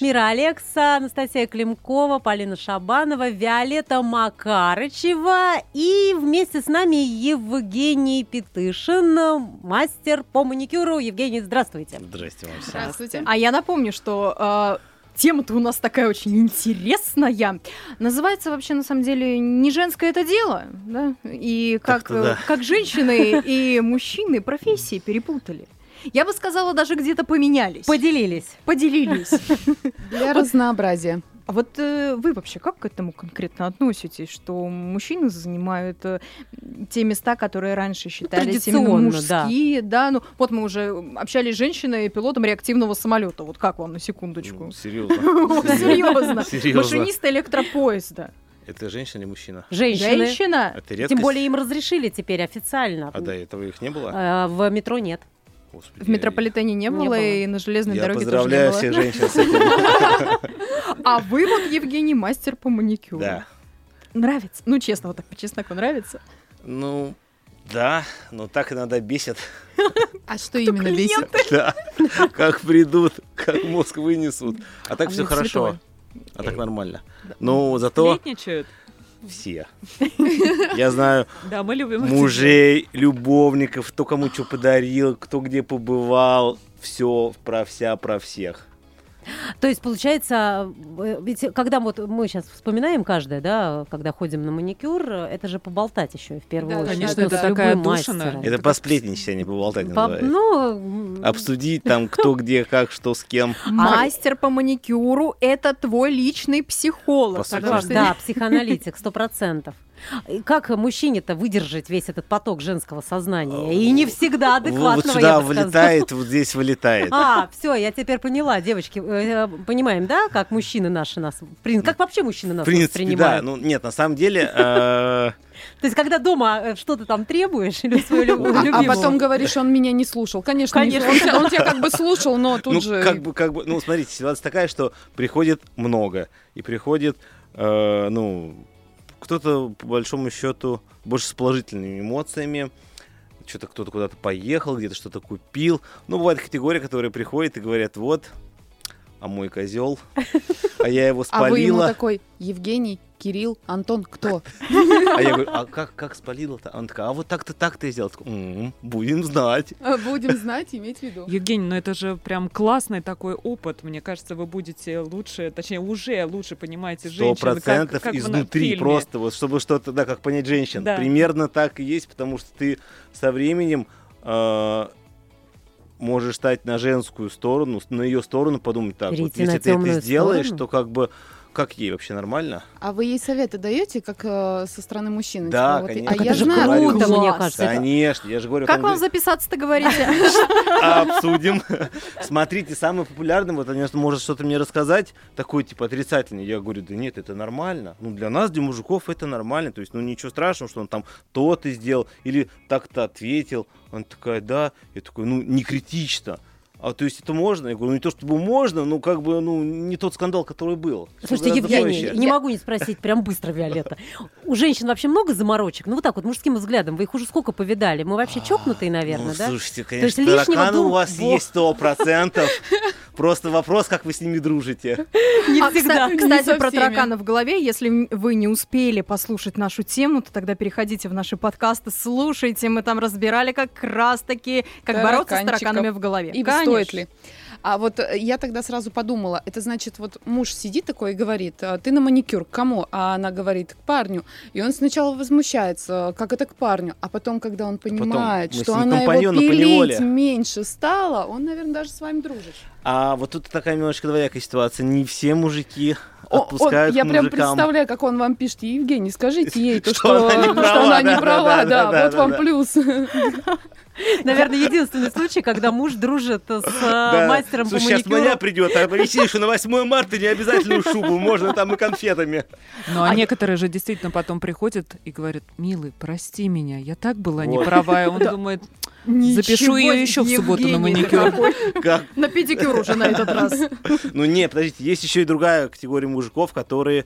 Speaker 4: Мира Алекса, Анастасия Климкова, Полина Шабанова, Виолетта Макарычева и вместе с нами Евгений Петышин, мастер по маникюру. Евгений, здравствуйте.
Speaker 1: Здрасте вам всем.
Speaker 2: Здравствуйте.
Speaker 8: А я напомню, что э, тема-то у нас такая очень интересная. Называется вообще на самом деле не женское это дело, да? И как, э,
Speaker 1: да.
Speaker 8: как женщины и мужчины профессии перепутали. Я бы сказала, даже где-то поменялись.
Speaker 4: Поделились.
Speaker 8: Поделились. [LAUGHS]
Speaker 2: Для разнообразия.
Speaker 8: А вот э, вы вообще как к этому конкретно относитесь, что мужчины занимают э, те места, которые раньше считались именно
Speaker 4: традиционно,
Speaker 8: мужские, да. Ну, вот мы уже общались с женщиной, пилотом реактивного самолета. Вот как вам на секундочку?
Speaker 1: Ну, Серьезно. [LAUGHS]
Speaker 8: Серьезно. [LAUGHS] Машинист электропоезда.
Speaker 1: Это женщина или мужчина?
Speaker 4: Женщины.
Speaker 8: Женщина.
Speaker 1: Это редкость?
Speaker 4: Тем более им разрешили теперь официально.
Speaker 1: А до этого их не было?
Speaker 4: Э, В метро нет.
Speaker 1: Господи,
Speaker 8: В метрополитене не
Speaker 4: Не
Speaker 8: было,
Speaker 4: было.
Speaker 8: и на железной
Speaker 1: Я
Speaker 8: дороге
Speaker 1: поздравляю
Speaker 8: тоже не
Speaker 1: всех женщин с [LAUGHS] этим.
Speaker 8: было. А вы вот, Евгений, мастер по маникюру.
Speaker 1: Да.
Speaker 8: Нравится? Ну, честно, вот так по чесноку нравится?
Speaker 1: Ну, да, но так иногда бесит.
Speaker 2: А что именно бесит?
Speaker 1: Да. Как придут, как мозг вынесут. А так
Speaker 8: А
Speaker 1: все хорошо. А так нормально. Ну, зато
Speaker 6: Сплетничают?
Speaker 1: Все. [LAUGHS] Я знаю
Speaker 6: Да, мы любим
Speaker 1: мужей, любовников, кто кому что подарил, кто где побывал. Все про вся, про всех.
Speaker 4: То есть, получается, э, ведь когда вот мы сейчас вспоминаем каждое, да, когда ходим на маникюр, это же поболтать еще и в первую
Speaker 2: Да,
Speaker 4: очередь.
Speaker 6: конечно, это такая отдушина.
Speaker 1: Это посплетничать, а не поболтать
Speaker 4: По-. Ну, [LAUGHS]
Speaker 1: Обсудить там, кто где, как, что, с кем. [LAUGHS]
Speaker 8: Мастер по маникюру – это твой личный психолог.
Speaker 4: Да, психоаналитик, сто процентов. И Как мужчине-то выдержать весь этот поток женского сознания? И не всегда
Speaker 1: Вот
Speaker 4: адекватного,
Speaker 1: сюда
Speaker 4: я бы сказала.
Speaker 1: влетает, вот здесь вылетает.
Speaker 4: А, все, я теперь поняла, девочки, э, э, понимаем, да, как мужчины наши нас, в прин- как вообще мужчины
Speaker 1: В
Speaker 4: нас
Speaker 1: принципе, да. Ну, нет, на самом деле, э,
Speaker 4: То есть, когда дома э, что-то там требуешь или свою
Speaker 2: А, а
Speaker 4: любимого?
Speaker 2: потом говоришь, он меня не слушал. Конечно, не
Speaker 4: Конечно.
Speaker 2: Он, тебя- он тебя как бы слушал, но тут
Speaker 1: ну,
Speaker 2: же...
Speaker 1: как бы, как бы, ну, смотрите, ситуация такая, что приходит много, и приходит, э, ну, кто-то, по большому счету, больше с положительными эмоциями, что-то кто-то куда-то поехал, где-то что-то купил. Ну, бывает категория, которые приходят и говорят, вот, а мой козел, [LAUGHS] а я его
Speaker 2: А вы ему
Speaker 1: спалила.
Speaker 2: такой, Евгений, Кирилл, Антон, кто?
Speaker 1: А я говорю, а как, как спалила-то? Он такая, а вот так-то, так-то и сделал. Такой, «М, Будем знать.
Speaker 2: А, Будем знать, иметь в виду.
Speaker 6: Евгений, ну это же прям классный такой опыт. Мне кажется, вы будете лучше, точнее, уже лучше понимаете
Speaker 1: Сто
Speaker 6: женщин. как-
Speaker 1: процентов изнутри просто, вот чтобы что-то, да, как понять женщин.
Speaker 6: Да.
Speaker 1: Примерно так и есть, потому что ты со временем э, можешь стать на женскую сторону, на ее сторону подумать так. Вот, если ты это сделаешь,
Speaker 4: сторону?
Speaker 1: то как бы как ей вообще нормально?
Speaker 2: А вы ей советы даете, как э, со стороны мужчины?
Speaker 1: Да,
Speaker 2: Типа, вот,
Speaker 1: конечно.
Speaker 2: А
Speaker 4: Так
Speaker 2: я
Speaker 4: же
Speaker 2: знаю,
Speaker 1: говорю.
Speaker 4: круто, мне кажется.
Speaker 1: Конечно, я же говорю,
Speaker 8: Как вам
Speaker 1: вы-
Speaker 8: записаться-то говорите? [LAUGHS]
Speaker 1: обсудим. [LAUGHS] Смотрите, самый популярный, вот они может что-то мне рассказать, такой типа отрицательный. Я говорю, да нет, это нормально. Ну, для нас, для мужиков, это нормально. То есть, ну, ничего страшного, что он там то-то сделал или так-то ответил. Он такая, да. Я такой, ну, не критично. А то есть это можно? Я говорю, ну не то чтобы можно, но как бы, ну, не тот скандал, который был.
Speaker 4: Слушайте, Евгений,
Speaker 1: проще.
Speaker 4: не могу не спросить прям быстро, Виолетта. У женщин вообще много заморочек? Ну вот так вот, мужским взглядом. Вы их уже сколько повидали? Мы вообще чокнутые, наверное,
Speaker 1: ну,
Speaker 4: да?
Speaker 1: слушайте,
Speaker 4: есть
Speaker 1: конечно,
Speaker 4: лишнего
Speaker 1: тараканы у
Speaker 4: дум-
Speaker 1: вас
Speaker 4: Во.
Speaker 1: есть сто процентов. Просто вопрос, как вы с ними дружите.
Speaker 4: Не
Speaker 8: А,
Speaker 4: всегда.
Speaker 8: кста- Кстати,
Speaker 2: со
Speaker 8: про таракана в голове. Если вы не успели послушать нашу тему, то тогда переходите в наши подкасты, слушайте. Мы там разбирали как раз-таки, как бороться с тараканами в голове.
Speaker 2: И. стоит ли? А вот э, я тогда сразу подумала, это значит, вот муж сидит такой и говорит, «А ты на маникюр к кому? А она говорит, к парню. И он сначала возмущается, как это к парню, а потом, когда он понимает,
Speaker 1: с
Speaker 2: что она его пилить меньше стала, он, наверное, даже с вами дружит.
Speaker 1: А вот тут такая немножко двоякая ситуация. Не все мужики
Speaker 2: О, он-
Speaker 1: отпускают
Speaker 2: я прям представляю, как он вам пишет, Евгений, скажите ей, то,
Speaker 1: Что [LAUGHS]
Speaker 2: что,
Speaker 1: она не [LAUGHS]
Speaker 2: что
Speaker 1: права,
Speaker 2: она не
Speaker 1: да,
Speaker 2: права,
Speaker 1: да,
Speaker 2: вот вам плюс. [LAUGHS] [LAUGHS]
Speaker 4: Наверное, единственный случай, когда муж дружит с э,
Speaker 1: Да.
Speaker 4: мастером по
Speaker 1: Слушай, сейчас
Speaker 4: маникюру.
Speaker 1: моя придет, а объясни, что на 8 марта не обязательную шубу, можно там и конфетами.
Speaker 6: Ну, а некоторые же действительно потом приходят и говорят, милый, прости меня, я так была
Speaker 1: Вот.
Speaker 6: не права. И он думает,
Speaker 8: Ничего
Speaker 6: запишу ее еще в субботу на маникюр.
Speaker 1: Как?
Speaker 8: На педикюр уже на этот раз.
Speaker 1: Ну не, подождите, есть еще и другая категория мужиков, которые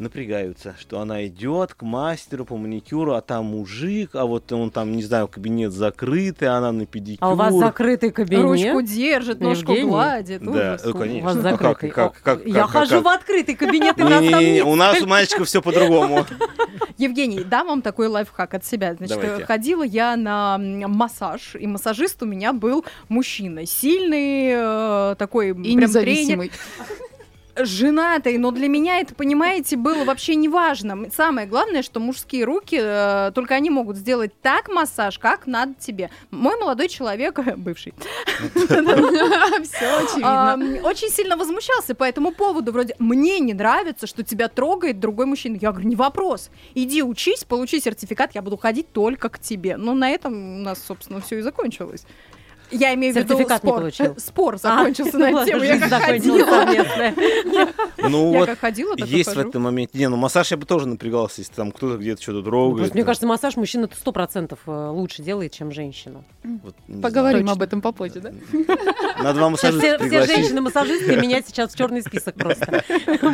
Speaker 1: напрягаются, что она идет к мастеру по маникюру, а там мужик, а вот он там, не знаю, кабинет закрытый, а она на педикюр.
Speaker 4: А у вас закрытый кабинет?
Speaker 8: Ручку держит, ножку
Speaker 4: Евгений?
Speaker 8: гладит.
Speaker 1: Да,
Speaker 8: ужас.
Speaker 4: У
Speaker 1: конечно.
Speaker 4: вас
Speaker 1: Ну, как-
Speaker 4: закрытый.
Speaker 1: как- как-
Speaker 4: Я
Speaker 1: как-
Speaker 4: хожу
Speaker 1: как?
Speaker 4: в открытый кабинет, и у нас там
Speaker 1: Не-не-не,
Speaker 4: нет.
Speaker 1: у нас у мальчиков все по-другому. [LAUGHS]
Speaker 8: Евгений, дам вам такой лайфхак от себя. Значит,
Speaker 1: Давайте.
Speaker 8: э, ходила я на массаж, и массажист у меня был мужчина. Сильный, э, такой
Speaker 2: И
Speaker 8: прям тренер. [LAUGHS] женатый, но для меня это, понимаете, было вообще не важно. Самое главное, что мужские руки, э, только они могут сделать так массаж, как надо тебе. Мой молодой человек, [LAUGHS] бывший, [LAUGHS] очень сильно возмущался по этому поводу. Вроде, мне не нравится, что тебя трогает другой мужчина. Я говорю, не вопрос. Иди учись, получи сертификат, я буду ходить только к тебе. Ну, на этом у нас, собственно, все и закончилось. Я имею в виду
Speaker 4: Сертификат не
Speaker 8: спор.
Speaker 4: получил. [LAUGHS]
Speaker 8: Спор
Speaker 4: А,
Speaker 8: закончился
Speaker 4: ну
Speaker 8: на тему. Я как
Speaker 4: закончилась
Speaker 8: ходила. [LAUGHS]
Speaker 1: Ну
Speaker 8: Я
Speaker 1: вот есть в этом моменте. Не, ну массаж я бы тоже напрягался, если там кто-то где-то что-то трогает.
Speaker 4: Просто, мне кажется, массаж мужчина сто процентов э, лучше делает, чем женщина.
Speaker 2: Поговорим об этом попозже, да?
Speaker 1: знаю. На два
Speaker 4: Сейчас
Speaker 1: массажиста
Speaker 4: все, все женщины-массажисты [LAUGHS] меня сейчас в черный список просто.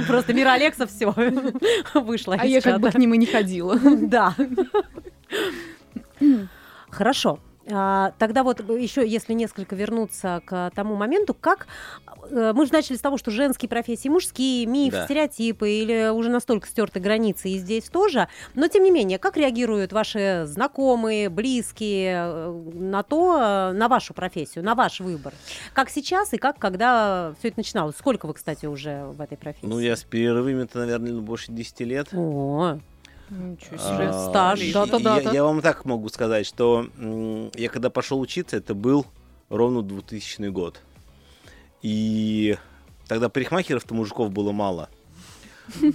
Speaker 4: Просто Мира Алекса все вышла.
Speaker 2: А я как бы к ним и не ходила.
Speaker 4: Да. Хорошо. А, Тогда вот еще, если несколько вернуться к тому моменту, как э, мы же начали с того, что женские профессии, мужские, миф,
Speaker 1: Да.
Speaker 4: стереотипы или уже настолько стерты границы и здесь тоже. Но тем не менее, как реагируют ваши знакомые, близкие э, на то, э, на вашу профессию, на ваш выбор? Как сейчас и как когда все это начиналось? Сколько вы, кстати, уже в этой профессии?
Speaker 1: Ну, я с перерывами-то, наверное, больше 10 лет.
Speaker 4: О,
Speaker 8: Ничего
Speaker 4: себе.
Speaker 1: А,
Speaker 4: Стаж,
Speaker 1: и-
Speaker 4: дата-дата.
Speaker 1: Я, я вам так могу сказать, что я когда пошел учиться, это был ровно 2000 год. И тогда парикмахеров-то мужиков было мало.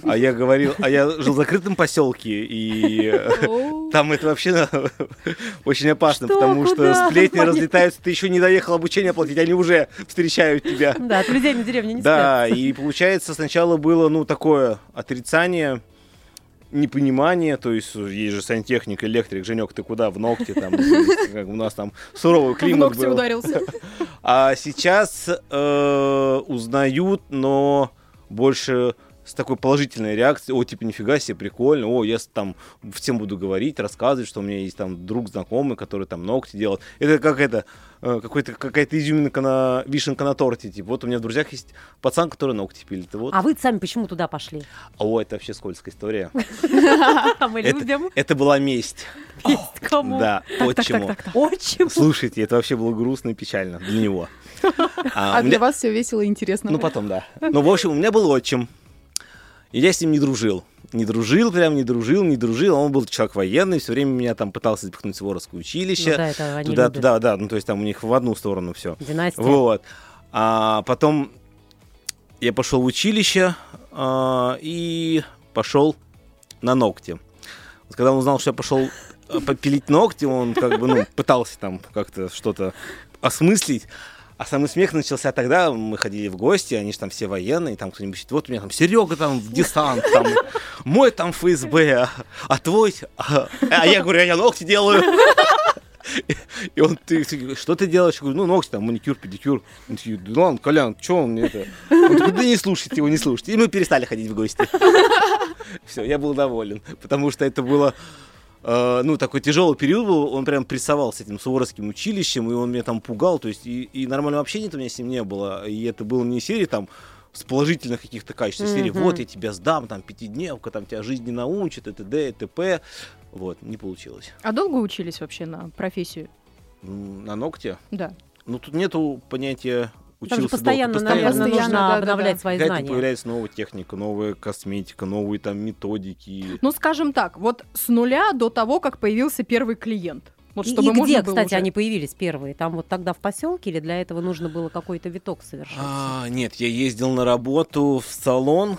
Speaker 1: А я говорил, а я жил в закрытом поселке, и там это вообще очень опасно,
Speaker 4: Что?
Speaker 1: потому что сплетни
Speaker 4: Понятно.
Speaker 1: разлетаются, ты еще не доехал обучение платить, они уже встречают тебя.
Speaker 4: Да, от людей на деревне не
Speaker 1: Да, и получается сначала было, ну, такое отрицание, непонимание, то есть есть же сантехник, электрик, Женек, ты куда, в ногти там, [LAUGHS] как у нас там суровый
Speaker 8: В
Speaker 1: климат
Speaker 8: ногти
Speaker 1: был.
Speaker 8: ударился.
Speaker 1: А сейчас э, узнают, но больше с такой положительной реакцией, о, типа, нифига себе, прикольно, о, я там всем буду говорить, рассказывать, что у меня есть там друг знакомый, который там ногти делает. Это как это, э, какой-то, какая-то изюминка на, вишенка на торте, типа, вот у меня в друзьях есть пацан, который ногти пилит, вот,
Speaker 4: А вы сами почему туда пошли?
Speaker 1: о, это вообще скользкая история. [LAUGHS]
Speaker 4: Мы
Speaker 1: Это,
Speaker 4: любим.
Speaker 1: это была месть,
Speaker 4: Есть кому.
Speaker 1: да, отчиму.
Speaker 4: Очень.
Speaker 1: Слушайте, это вообще было грустно и печально для него. [LAUGHS] А,
Speaker 2: А для вас все весело и интересно.
Speaker 1: Ну, потом, да. Ну, в общем, у меня был отчим. И я с ним не дружил. Не дружил, прям не дружил, не дружил. Он был человек военный, все время меня там пытался запихнуть в Воровское
Speaker 4: Ну
Speaker 1: училище.
Speaker 4: да, это они
Speaker 1: туда,
Speaker 4: любят.
Speaker 1: туда, да. Ну, то есть там у них в одну сторону все.
Speaker 4: Династия.
Speaker 1: Вот. А потом я пошел в училище а, и пошел на ногти. Вот когда он узнал, что я пошел э, попилить ногти, он как бы, ну, пытался там как-то что-то осмыслить. А самый смех начался тогда, мы ходили в гости, они же там все военные, там кто-нибудь вот у меня там Серега там в десант, там, мой там ФСБ, а, а твой... А, а я говорю, а я ногти делаю. И он, ты, ты, что ты делаешь? Я говорю, ну, ногти, там, маникюр, педикюр. Он такие, да ладно, Колян, что он мне это? Он такой, да не слушайте его, не слушайте. И мы перестали ходить в гости. Все, я был доволен, потому что это было, э, ну, такой тяжелый период был, он прям прессовал с этим Суворовским училищем, и он меня там пугал, то есть, и, и нормального общения-то у меня с ним не было, и это было не серии там, с положительных каких-то качеств, серии,
Speaker 4: Мгм.
Speaker 1: вот, я тебя сдам, там, пятидневка, там, тебя жизнь не научит, и т.д., и т.п., вот, не получилось.
Speaker 8: А долго учились вообще на профессию?
Speaker 1: На ногте?
Speaker 8: Да.
Speaker 1: Ну, тут нету понятия
Speaker 4: Там же
Speaker 1: учился
Speaker 4: постоянно,
Speaker 1: долго.
Speaker 4: наверное,
Speaker 2: Постоянно,
Speaker 4: нужно
Speaker 2: да, да,
Speaker 4: обновлять
Speaker 2: да.
Speaker 4: свои
Speaker 1: Какая-то
Speaker 4: знания.
Speaker 1: появляется новая техника, новая косметика, новые там методики.
Speaker 8: Ну, скажем так, вот с нуля до того, как появился первый клиент. Вот
Speaker 4: И-
Speaker 8: чтобы
Speaker 4: и
Speaker 8: можно
Speaker 4: где, кстати,
Speaker 8: уже-
Speaker 4: они появились первые? Там вот тогда в поселке или для этого нужно было какой-то виток совершить?
Speaker 1: А, нет, я ездил на работу в салон.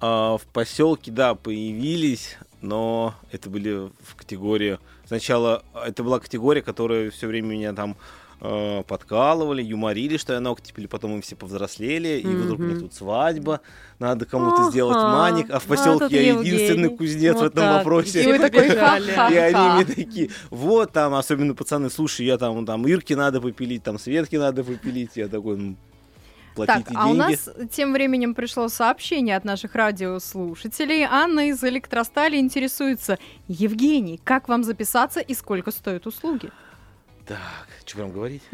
Speaker 1: а, в поселке, да, появились, но это были в категории... Сначала это была категория, которая все время меня там э, подкалывали, юморили, что я ногти потом мы все повзрослели, и вдруг у меня тут свадьба, надо кому-то сделать маник, а в
Speaker 4: А
Speaker 1: поселке я единственный кузнец в этом вопросе.
Speaker 2: И вы такой.
Speaker 1: И они мне такие, вот там, особенно пацаны, слушай, я там, там Ирке надо попилить, там Светке надо попилить. Я такой, ну, платите
Speaker 8: Так, а у
Speaker 1: деньги.
Speaker 8: нас тем временем пришло сообщение от наших радиослушателей. Анна из Электростали интересуется. Евгений, как вам записаться и сколько стоят услуги?
Speaker 1: Так, что прям говорить? [LAUGHS]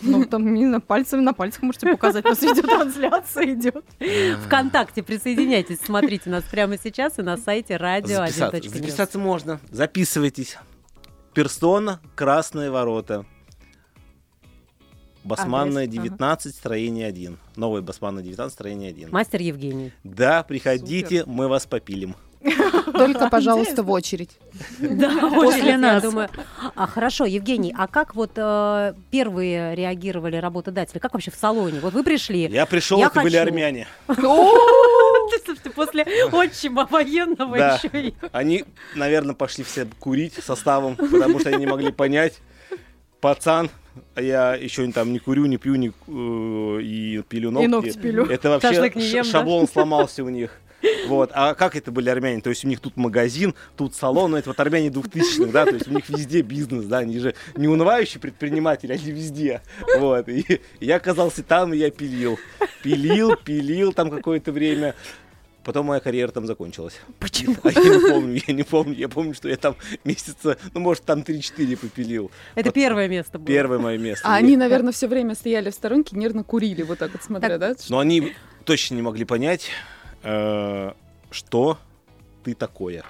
Speaker 8: Ну, там не на пальцами, на пальцах можете показать, у нас видеотрансляция идет.
Speaker 4: Вконтакте присоединяйтесь, смотрите нас прямо сейчас и на сайте радио
Speaker 1: Записаться,
Speaker 4: 1.0.
Speaker 1: записаться можно. Записывайтесь. Персона, Красные ворота. Басманная
Speaker 8: Адрес, ага.
Speaker 1: 19, строение 1. Новая Басманная 19, строение 1.
Speaker 4: Мастер Евгений.
Speaker 1: Да, приходите, мы вас попилим. [LAUGHS]
Speaker 2: Только, пожалуйста, в очередь.
Speaker 4: Да,
Speaker 5: После нас.
Speaker 4: думаю. А хорошо, Евгений, а как вот э, первые реагировали работодатели? Как вообще в салоне? Вот вы пришли.
Speaker 1: Я пришел, это были армяне. [LAUGHS]
Speaker 4: После отчима военного
Speaker 1: Да.
Speaker 4: еще и...
Speaker 1: Они, наверное, пошли все курить составом, потому что они не могли понять. Пацан, а я еще там не курю, не пью, не, э, и пилю ногти.
Speaker 8: И ногти пилю.
Speaker 1: Это вообще ш-
Speaker 4: ем, да?
Speaker 1: шаблон сломался у них. Вот. А как это были армяне? То есть у них тут магазин, тут салон, но это вот армяне 2000-х, да, то есть у них везде бизнес, да, они же не унывающие предприниматели, они везде. Вот. И я оказался там, и я пилил. Пилил, пилил там какое-то время. Потом моя карьера там закончилась.
Speaker 4: Почему?
Speaker 1: А я не помню, я не помню. Я помню, что я там месяца, ну, может, там 3-4 попилил.
Speaker 4: Это
Speaker 1: Вот
Speaker 4: первое место было.
Speaker 1: Первое мое место.
Speaker 2: А они, наверное, все время стояли в сторонке, нервно курили, вот так вот смотря, да?
Speaker 1: Но они точно не могли понять, э, что ты такое.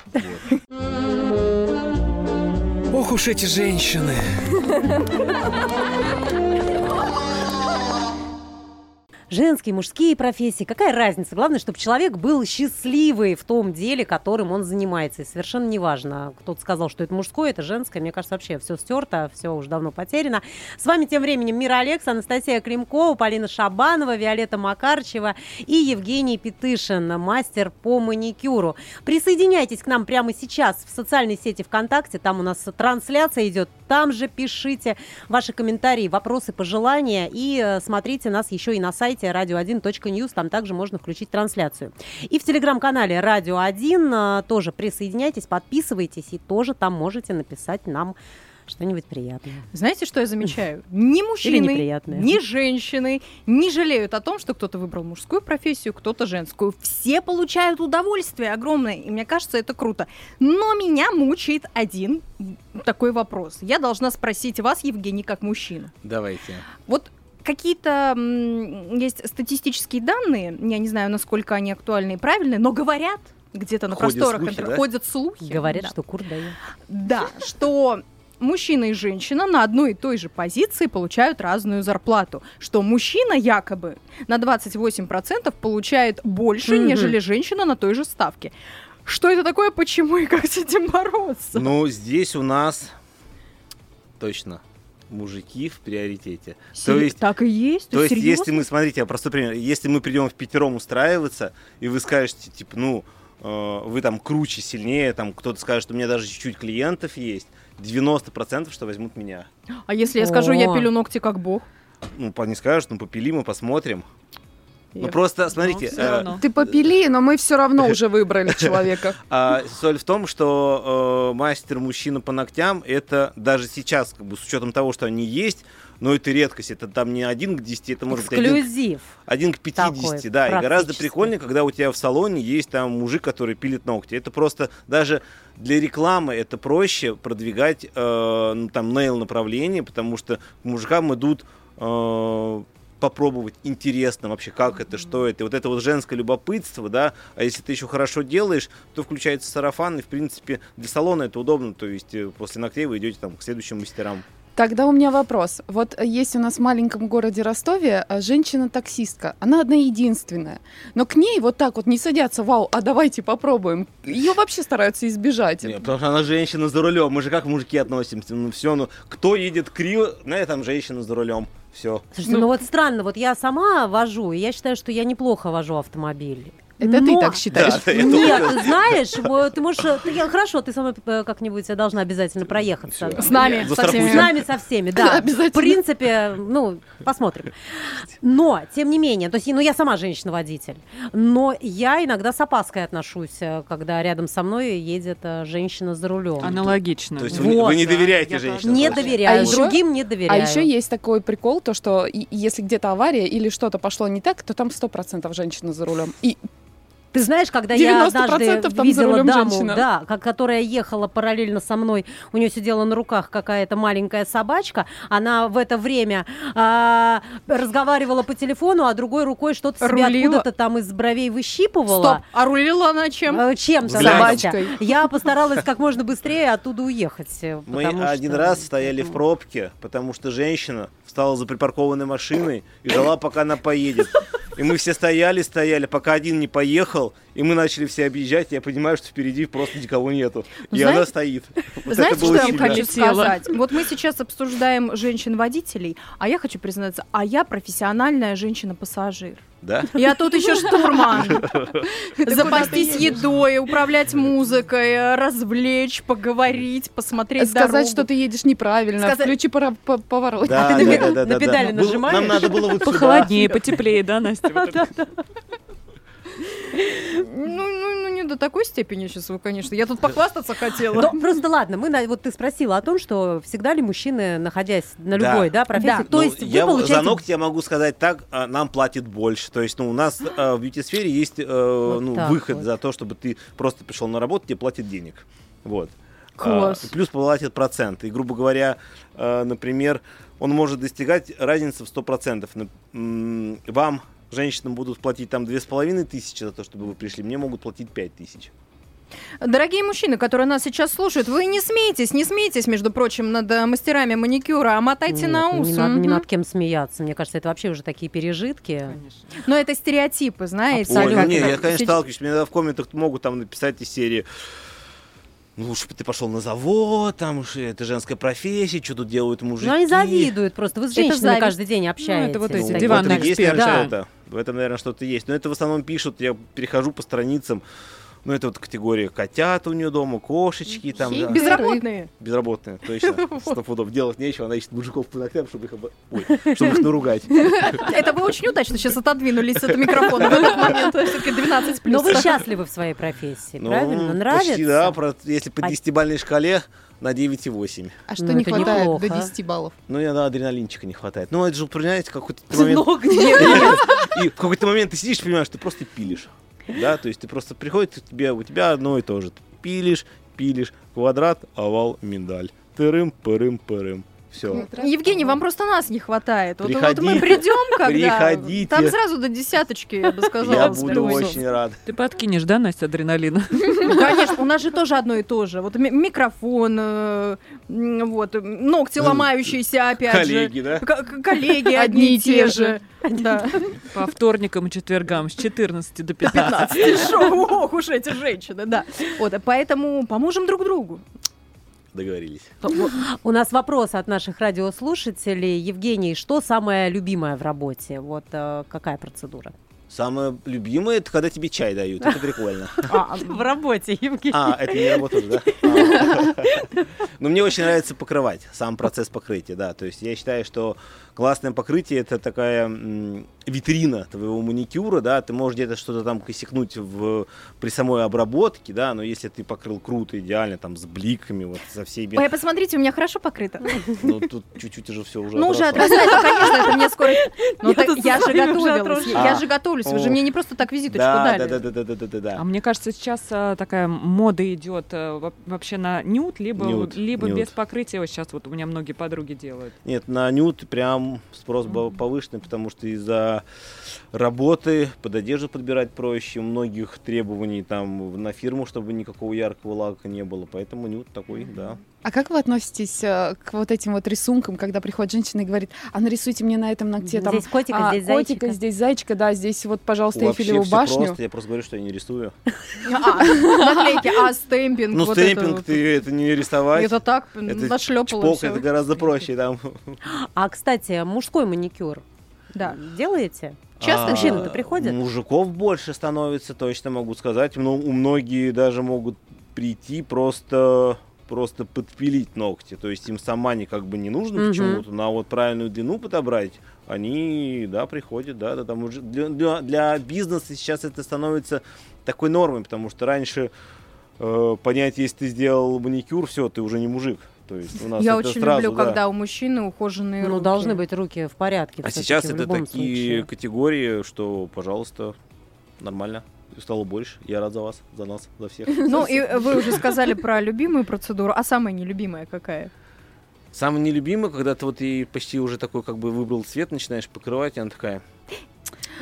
Speaker 7: Ох уж эти женщины.
Speaker 4: Женские, мужские профессии, какая разница? Главное, чтобы человек был счастливый в том деле, которым он занимается. И совершенно неважно, кто-то сказал, что это мужское, это женское. Мне кажется, вообще все стерто, все уже давно потеряно. С вами тем временем Мира Алекс, Анастасия Кремкова, Полина Шабанова, Виолетта Макарчева и Евгений Петышин, мастер по маникюру. Присоединяйтесь к нам прямо сейчас в социальной сети ВКонтакте, там у нас трансляция идет, там же пишите ваши комментарии, вопросы, пожелания и э, смотрите нас еще и на сайте radio1.news, там также можно включить трансляцию. И в телеграм-канале Radio 1 э, тоже присоединяйтесь, подписывайтесь и тоже там можете написать нам что-нибудь приятное.
Speaker 8: Знаете, что я замечаю? Ни мужчины, ни женщины не жалеют о том, что кто-то выбрал мужскую профессию, кто-то женскую. Все получают удовольствие огромное, и мне кажется, это круто. Но меня мучает один такой вопрос. Я должна спросить вас, Евгений, как мужчина.
Speaker 1: Давайте.
Speaker 8: Вот какие-то есть статистические данные, я не знаю, насколько они актуальны и правильные, но говорят где-то на
Speaker 1: Ходят
Speaker 8: просторах
Speaker 1: слухи,
Speaker 8: интернета
Speaker 1: да?
Speaker 8: ходят слухи.
Speaker 4: Говорят,
Speaker 8: да.
Speaker 4: что кур дает.
Speaker 8: Да, что мужчина и женщина на одной и той же позиции получают разную зарплату. Что мужчина якобы на 28% получает больше,
Speaker 4: Мгм.
Speaker 8: нежели женщина на той же ставке. Что это такое, почему и как с этим бороться?
Speaker 1: Ну, здесь у нас точно мужики в приоритете. То
Speaker 8: Се-
Speaker 1: есть
Speaker 8: так и есть?
Speaker 1: То есть,
Speaker 8: Серьезно?
Speaker 1: если мы, смотрите, я простой пример, если мы придем в пятером устраиваться, и вы скажете, типа, ну, э, вы там круче, сильнее, там кто-то скажет, что у меня даже чуть-чуть клиентов есть, 90% что возьмут меня.
Speaker 8: А если я скажу, я пилю ногти как бог?
Speaker 1: Ну, не скажут, ну, попилим и посмотрим. Ну,
Speaker 8: Я-
Speaker 1: просто, смотрите, э.
Speaker 2: Ты попили, но мы все равно [LAUGHS] уже выбрали человека. [LAUGHS]
Speaker 1: А соль в том, что э, мастер мужчина по ногтям это даже сейчас, как бы с учетом того, что они есть, но это редкость. Это там не один к 10, это может быть один,
Speaker 4: Эксклюзив.
Speaker 1: один к 50,
Speaker 4: Такой,
Speaker 1: да. И гораздо прикольнее, когда у тебя в салоне есть там мужик, который пилит ногти. Это просто даже для рекламы это проще продвигать э, ну, там нейл направление, потому что к мужикам идут э, попробовать интересно вообще, как это, что это. И вот это вот женское любопытство, да, а если ты еще хорошо делаешь, то включается сарафан, и, в принципе, для салона это удобно, то есть э, после ногтей вы идете там к следующим мастерам.
Speaker 2: Тогда у меня вопрос. Вот э, есть у нас в маленьком городе Ростове э, женщина-таксистка. Она одна единственная. Но к ней вот так вот не садятся, вау, а давайте попробуем. Ее вообще стараются избежать.
Speaker 1: Не, потому что она женщина за рулем. Мы же как мужики относимся? Ну все, ну кто едет криво, на этом женщина за рулем. Все.
Speaker 4: Слушайте, ну, вот странно, вот я сама вожу, и я считаю, что я неплохо вожу автомобиль.
Speaker 2: Это ты
Speaker 4: Но-
Speaker 2: так считаешь?
Speaker 1: Да,
Speaker 4: Нет, ты знаешь, вот ты можешь... ты- я- хорошо, ты со мной э, как-нибудь должна обязательно проехаться.
Speaker 8: С нами, со всеми.
Speaker 4: С нами со всеми, да. [LAUGHS]
Speaker 2: Обязательно.
Speaker 4: В принципе, ну, посмотрим. Но, тем не менее, то есть, ну, я сама женщина-водитель, но я иногда с опаской отношусь, э, когда рядом со мной едет э, женщина за рулем.
Speaker 6: Аналогично.
Speaker 1: То есть
Speaker 6: да.
Speaker 1: вы, не- вы
Speaker 4: Вот,
Speaker 1: не
Speaker 6: да,
Speaker 1: доверяете
Speaker 6: я
Speaker 1: женщинам?
Speaker 4: Не доверяю,
Speaker 2: А ещё-
Speaker 4: другим не
Speaker 2: А
Speaker 4: доверяю.
Speaker 2: еще есть такой прикол, то что если где-то авария или что-то пошло не так, то там 100% женщина за рулем. И
Speaker 4: Ты знаешь, когда я
Speaker 2: 90%
Speaker 4: однажды видела даму,
Speaker 2: женщина.
Speaker 4: да, ка- которая ехала параллельно со мной, у нее сидела на руках какая-то маленькая собачка, она в это время а, разговаривала по телефону, а другой рукой что-то себе откуда-то там из бровей выщипывала.
Speaker 8: Стоп, а рулила она чем?
Speaker 4: Э, Чем-то.
Speaker 2: Собачкой.
Speaker 4: Я постаралась как можно быстрее оттуда уехать. э,
Speaker 1: Мы
Speaker 4: потому
Speaker 1: один
Speaker 4: что-
Speaker 1: раз стояли в пробке, потому что женщина встала за припаркованной машиной и ждала, пока она поедет. И мы все стояли, стояли, пока один не поехал, и мы начали все объезжать. Я понимаю, что впереди просто никого нету. И
Speaker 8: Знаете-
Speaker 1: она стоит. Вот
Speaker 8: Знаете, что я
Speaker 1: сильно.
Speaker 8: хочу сказать? Вот мы сейчас обсуждаем женщин-водителей, а я хочу признаться, а я профессиональная женщина-пассажир.
Speaker 1: Да?
Speaker 8: Я тут еще штурман. [LAUGHS] [LAUGHS] Запастись едой, управлять музыкой, развлечь, поговорить, посмотреть
Speaker 2: сказать,
Speaker 8: дорогу.
Speaker 2: что ты едешь неправильно,
Speaker 8: Сказать-
Speaker 2: включи пора- по- поворот.
Speaker 1: Да,
Speaker 4: ты на
Speaker 1: да,
Speaker 4: пе-
Speaker 1: да, да,
Speaker 4: на
Speaker 1: да,
Speaker 4: педали нажимаешь?
Speaker 1: Нам надо было вот сюда.
Speaker 6: Похолоднее, потеплее, да, Настя? [LAUGHS] Вот.
Speaker 8: Ну, ну, ну, не до такой степени сейчас вы, конечно. Я тут похвастаться хотела.
Speaker 4: Но просто ладно, мы на- вот ты спросила о том, что всегда ли мужчины, находясь на
Speaker 1: Да.
Speaker 4: любой, да, профессии,
Speaker 8: Да.
Speaker 4: то
Speaker 1: Ну,
Speaker 4: есть вы
Speaker 1: я в-
Speaker 4: получаете
Speaker 1: за ногти я могу сказать так, а, нам платят больше. То есть, ну, у нас а, [GASPS] в бьюти-сфере есть э, ну,
Speaker 4: так
Speaker 1: выход
Speaker 4: вот.
Speaker 1: за то, чтобы ты просто пришел на работу, тебе платят денег. Вот.
Speaker 8: Класс.
Speaker 1: А, плюс платят проценты. И, грубо говоря, э, например, он может достигать разницы в 100%. Нап- м, Вам, женщинам, будут платить там 2500 тысячи за то, чтобы вы пришли. Мне могут платить 5000.
Speaker 8: Дорогие мужчины, которые нас сейчас слушают, вы не смейтесь, не смейтесь, между прочим, над э, мастерами маникюра, а мотайте
Speaker 4: Нет,
Speaker 8: на ус.
Speaker 4: Не, надо, не над кем смеяться. Мне кажется, это вообще уже такие пережитки.
Speaker 6: Конечно.
Speaker 8: Но это стереотипы, знаете.
Speaker 1: Ой, ну
Speaker 8: как
Speaker 1: не, я, конечно, сталкиваюсь. Мне иногда в комментах могут там написать из серии ну, лучше бы ты пошел на завод, там уж это женская профессия, что тут делают мужики.
Speaker 4: Ну, они завидуют просто. Вы с женщинами
Speaker 8: зависть.
Speaker 4: каждый день общаетесь.
Speaker 6: это вот
Speaker 1: Ну,
Speaker 6: эти
Speaker 1: этом
Speaker 6: диванные
Speaker 1: есть,
Speaker 6: эксперты.
Speaker 1: наверное,
Speaker 4: Да.
Speaker 1: что-то. В этом, наверное, что-то есть. Но это в основном пишут, я перехожу по страницам, ну, это вот категория котята у нее дома, кошечки, там, да.
Speaker 8: Безработные.
Speaker 1: безработные, точно, [LAUGHS] сто пудов. Делать нечего, она ищет мужиков по ногтям, чтобы их, обо- Ой, [LAUGHS] чтобы их наругать.
Speaker 8: Это вы очень удачно сейчас отодвинулись от микрофона в этот момент. Все-таки 12
Speaker 4: Но
Speaker 8: плюс.
Speaker 4: вы счастливы в своей профессии,
Speaker 1: Ну,
Speaker 4: правильно? Нравится?
Speaker 1: Почти, да, если по
Speaker 4: А-
Speaker 1: 10-бальной шкале на 9,8.
Speaker 2: А что
Speaker 4: Ну,
Speaker 2: не хватает
Speaker 4: неплохо.
Speaker 2: до 10 баллов?
Speaker 1: Ну, иногда адреналинчика не хватает. Ну, это же, понимаете, какой-то [LAUGHS] момент... И в какой-то момент ты сидишь и понимаешь, ты просто пилишь. Да, то есть ты просто приходит, тебе, у тебя одно и то же. Ты пилишь, пилишь, квадрат, овал, миндаль. Тырым, пырым, пырым. Все.
Speaker 8: Евгений, вам просто нас не хватает. Вот, вот
Speaker 1: Приходи.
Speaker 8: мы придем, когда
Speaker 1: Приходите.
Speaker 8: там сразу до десяточки, я бы сказала.
Speaker 1: Я буду очень рад.
Speaker 6: Ты подкинешь, да, Настя, адреналина? [LAUGHS]
Speaker 8: Ну, Конечно, у нас же тоже одно и то же. Вот ми- микрофон, э, вот ногти
Speaker 1: Ну,
Speaker 8: ломающиеся, опять
Speaker 1: Коллеги, да?
Speaker 8: же. К- к- коллеги [LAUGHS] одни и те же. Да.
Speaker 6: По вторникам и четвергам с 14 до 15.
Speaker 8: 15 шоу, ох уж эти женщины, да. Вот, поэтому поможем друг другу.
Speaker 1: Договорились.
Speaker 4: У нас вопрос от наших радиослушателей. Евгений, что самое любимое в работе? Вот э, какая процедура?
Speaker 1: Самое любимое, это когда тебе чай дают. Это прикольно. [LAUGHS]
Speaker 4: В работе, Евгений.
Speaker 1: А, это не работа да? А. [LAUGHS] Ну, мне очень нравится покрывать, сам процесс покрытия, да. То есть я считаю, что классное покрытие это такая витрина твоего маникюра, да. Ты можешь где-то что-то там косякнуть в, при самой обработке, да, но если ты покрыл круто, идеально, там, с бликами, вот, со всеми...
Speaker 8: Ой, посмотрите, у меня хорошо покрыто.
Speaker 1: Ну, тут чуть-чуть уже все уже
Speaker 8: Ну, уже отрастает, ну, конечно, это мне скоро... [LAUGHS] Ну,
Speaker 4: Я
Speaker 8: же готовилась, я
Speaker 1: А.
Speaker 8: же готовлюсь, вы же мне не просто так визиточку
Speaker 1: Да,
Speaker 8: дали.
Speaker 1: да, да, да, да, да, да, да,
Speaker 6: А мне кажется, сейчас а, такая мода идет а, во- вообще на нюд, либо, без покрытия. Вот сейчас вот у меня многие подруги делают.
Speaker 1: Нет, на нюд прям спрос был повышенный, потому что из-за работы под одежду подбирать проще, многих требований там на фирму, чтобы никакого яркого лака не было, поэтому нюд такой, да.
Speaker 2: А как вы относитесь э, к вот этим вот рисункам, когда приходит женщина и говорит, а нарисуйте мне на этом ногте там
Speaker 4: Здесь котика,
Speaker 2: а,
Speaker 4: здесь
Speaker 2: котика,
Speaker 4: зайчика.
Speaker 2: здесь зайчика, да, здесь вот, пожалуйста,
Speaker 1: Вообще
Speaker 2: Эйфелеву
Speaker 1: все
Speaker 2: башню.
Speaker 1: просто, я просто говорю, что я не рисую. [LAUGHS]
Speaker 8: А, наклейки, а стемпинг,
Speaker 1: Ну,
Speaker 8: вот
Speaker 1: стемпинг
Speaker 8: это
Speaker 1: ты это не рисовать.
Speaker 8: Это так,
Speaker 1: Это
Speaker 8: нашлепало
Speaker 1: Чпок, это гораздо проще. Там.
Speaker 4: А, кстати, мужской маникюр
Speaker 8: Да.
Speaker 4: делаете?
Speaker 8: Часто
Speaker 1: А,
Speaker 4: мужчины-то приходят?
Speaker 1: Мужиков больше становится, точно могу сказать. Но у многие даже могут прийти просто просто подпилить ногти. То есть им сама не как бы не нужно
Speaker 4: Мгм.
Speaker 1: почему-то, но вот правильную длину подобрать, они, да, приходят, да, да, там уже для, для- для бизнеса сейчас это становится такой нормой, потому что раньше э, понять, если ты сделал маникюр, все, ты уже не мужик. То есть у нас
Speaker 8: Я очень
Speaker 1: сразу,
Speaker 8: люблю,
Speaker 1: да.
Speaker 8: когда у мужчины ухоженные
Speaker 4: Ну,
Speaker 8: руки.
Speaker 4: должны быть руки в порядке.
Speaker 1: А сейчас это такие
Speaker 4: случае.
Speaker 1: категории, что, пожалуйста, нормально. Стало больше. Я рад за вас, за нас, за всех. [LAUGHS]
Speaker 8: Ну, и вы уже сказали про [LAUGHS] любимую процедуру, а самая нелюбимая какая?
Speaker 1: Самое нелюбимое, когда ты вот и почти уже такой как бы выбрал цвет, начинаешь покрывать, и она такая,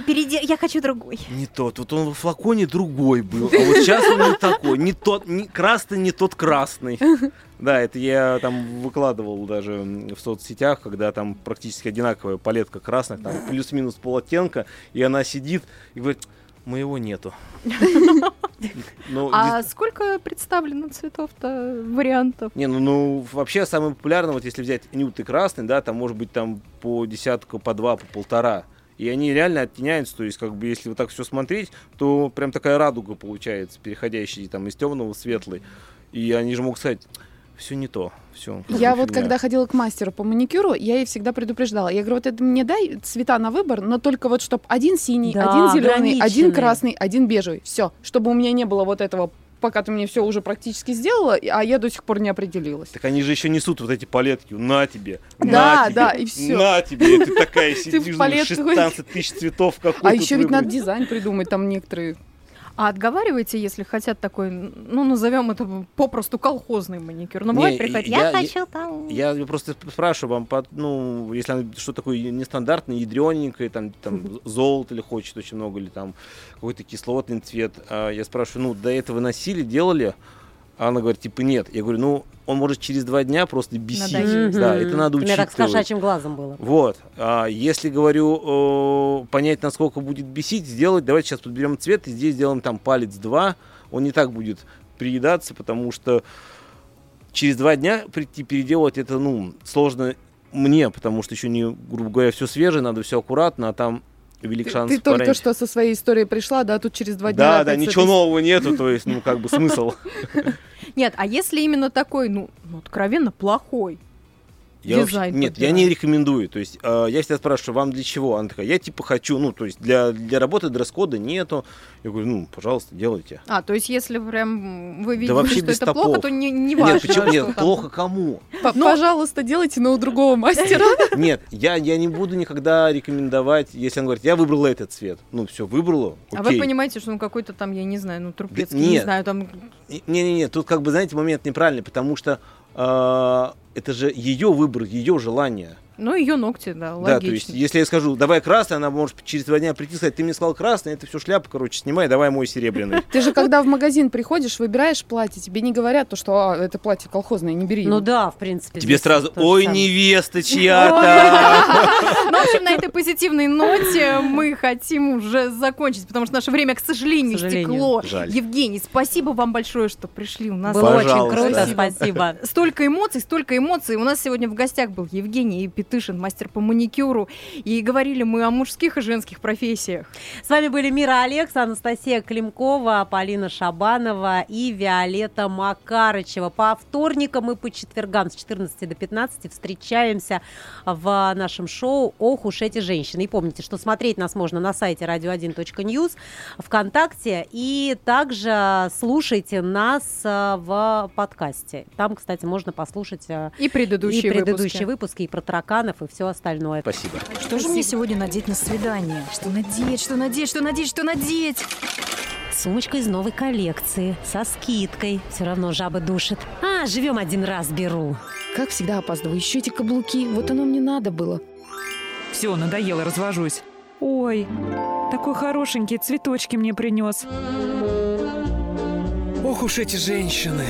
Speaker 8: Перейди, я хочу другой.
Speaker 1: не тот, вот он в флаконе другой был, а вот сейчас он не такой, не тот, не, красный не тот красный. Да, это я там выкладывал даже в соцсетях, когда там практически одинаковая палетка красных, там плюс-минус пол оттенка, и она сидит и говорит, моего нету. [LAUGHS] Ну,
Speaker 8: А сколько представлено цветов-то, вариантов?
Speaker 1: Не, ну, ну вообще самый популярный, вот если взять нют и красный, да, там может быть там по десятку, по два, по полтора. И они реально оттеняются, то есть как бы если вот так все смотреть, то прям такая радуга получается, переходящая там из темного в светлый. И они же могут сказать, все не то, все.
Speaker 2: Я вот когда ходила к мастеру по маникюру, я ей всегда предупреждала. Я говорю, вот это мне дай цвета на выбор, но только вот чтобы один синий,
Speaker 4: Да,
Speaker 2: один зеленый, один красный, один бежевый. Все, чтобы у меня не было вот этого, пока ты мне все уже практически сделала, а я до сих пор не определилась.
Speaker 1: Так они же еще несут вот эти палетки, на тебе,
Speaker 2: Да,
Speaker 1: на тебе,
Speaker 2: да, и всё.
Speaker 1: на тебе, и ты такая [LAUGHS] сидишь, думаешь,
Speaker 2: палетке
Speaker 1: 16 тысяч цветов какой
Speaker 2: А еще ведь надо дизайн придумать, там некоторые.
Speaker 8: А отговариваете, если хотят такой, ну, назовем это попросту колхозный маникюр. Но бывает
Speaker 1: Не,
Speaker 8: приходит,
Speaker 1: я-
Speaker 8: я,
Speaker 1: я-
Speaker 8: хочу там...
Speaker 1: Я просто спрашиваю вам, под- ну, если она что такое нестандартное, ядрененькое, там, там золото или хочет очень много, или там какой-то кислотный цвет, а я спрашиваю, ну, до этого носили, делали? А она говорит, типа, нет. Я говорю, ну, он может через два дня просто бесить.
Speaker 8: Надоест.
Speaker 1: Да, это надо
Speaker 4: У меня так с
Speaker 1: учитывать.
Speaker 4: кошачьим глазом было.
Speaker 1: Вот. А если говорю, понять, насколько будет бесить, сделать, давайте сейчас подберем цвет и здесь сделаем там палец два. Он не так будет приедаться, потому что через два дня прийти переделать это, ну, сложно мне, потому что еще не, грубо говоря, все свежее, надо все аккуратно, а там велик
Speaker 2: Ты,
Speaker 1: шанс
Speaker 2: ты только что со своей историей пришла, да, тут через два дня.
Speaker 1: Да, да, ничего
Speaker 2: этой-
Speaker 1: нового нету, то есть, ну, как бы смысл. [LAUGHS]
Speaker 8: Нет, а если именно такой, ну, ну, откровенно плохой?
Speaker 1: Я вообще- нет, я не рекомендую. То есть э, я всегда спрашиваю, вам для чего? Она такая, я типа хочу, ну, то есть для, для работы дресс-кода нету. Я говорю, ну, пожалуйста, делайте.
Speaker 8: А, то есть если прям вы видите,
Speaker 1: вообще
Speaker 8: что это плохо,
Speaker 1: топов.
Speaker 8: то не, не
Speaker 1: нет,
Speaker 8: важно.
Speaker 1: почему?
Speaker 8: что
Speaker 1: Нет, плохо кому?
Speaker 2: П- Пожалуйста, делайте, но у другого [LAUGHS] мастера.
Speaker 1: Нет, я, я не буду никогда рекомендовать, если он говорит, я выбрала этот цвет. Ну, все, выбрала,
Speaker 8: А вы понимаете, что он какой-то там, я не знаю, ну, трупецкий,
Speaker 1: Да
Speaker 8: не
Speaker 1: нет.
Speaker 8: знаю, там...
Speaker 1: Не-не-не, тут как бы, знаете, момент неправильный, потому что э, это же ее выбор, ее желание.
Speaker 8: Ну, ее ногти, да, логично.
Speaker 1: Да, то есть, если я скажу, давай красный, она может через два дня прийти и сказать, ты мне сказал красный, это все шляпа, короче, снимай, давай мой серебряный.
Speaker 2: Ты же, когда в магазин приходишь, выбираешь платье, тебе не говорят то, что «А, это платье колхозное, не бери.
Speaker 4: Ну
Speaker 2: его».
Speaker 4: да, в принципе.
Speaker 1: Тебе сразу, ой, невеста [LAUGHS] чья-то.
Speaker 8: Ну, в общем, на этой позитивной ноте мы хотим уже закончить, потому что наше время, к сожалению, стекло. Евгений, спасибо вам большое, что пришли у нас.
Speaker 4: Было очень круто,
Speaker 8: Спасибо.
Speaker 4: спасибо.
Speaker 8: Столько эмоций, столько эмоций. У нас сегодня в гостях был Евгений Петышин, мастер по маникюру. И говорили мы о мужских и женских профессиях.
Speaker 4: С вами были Мира Алекс, Анастасия Климкова, Полина Шабанова и Виолетта Макарычева. По вторникам и по четвергам с 14 до 15 встречаемся в нашем шоу «Ох уж эти женщины». И помните, что смотреть нас можно на сайте radio1.news, ВКонтакте, и также слушайте нас э, в подкасте. Там, кстати, можно послушать э,
Speaker 8: И предыдущие
Speaker 4: и предыдущие
Speaker 8: выпуски.
Speaker 4: выпуски, и про тараканов, и все остальное.
Speaker 1: Спасибо.
Speaker 5: Что же мне сегодня надеть на свидание? Что надеть, что надеть, что надеть, что надеть?
Speaker 4: Сумочка из новой коллекции, со скидкой. Все равно жаба душит. А, живем один раз, беру.
Speaker 2: Как всегда опаздываю. Еще эти каблуки. Вот оно мне надо было.
Speaker 6: Все, надоело, развожусь. Ой, такой хорошенький, цветочки мне принес.
Speaker 7: Ох уж эти женщины.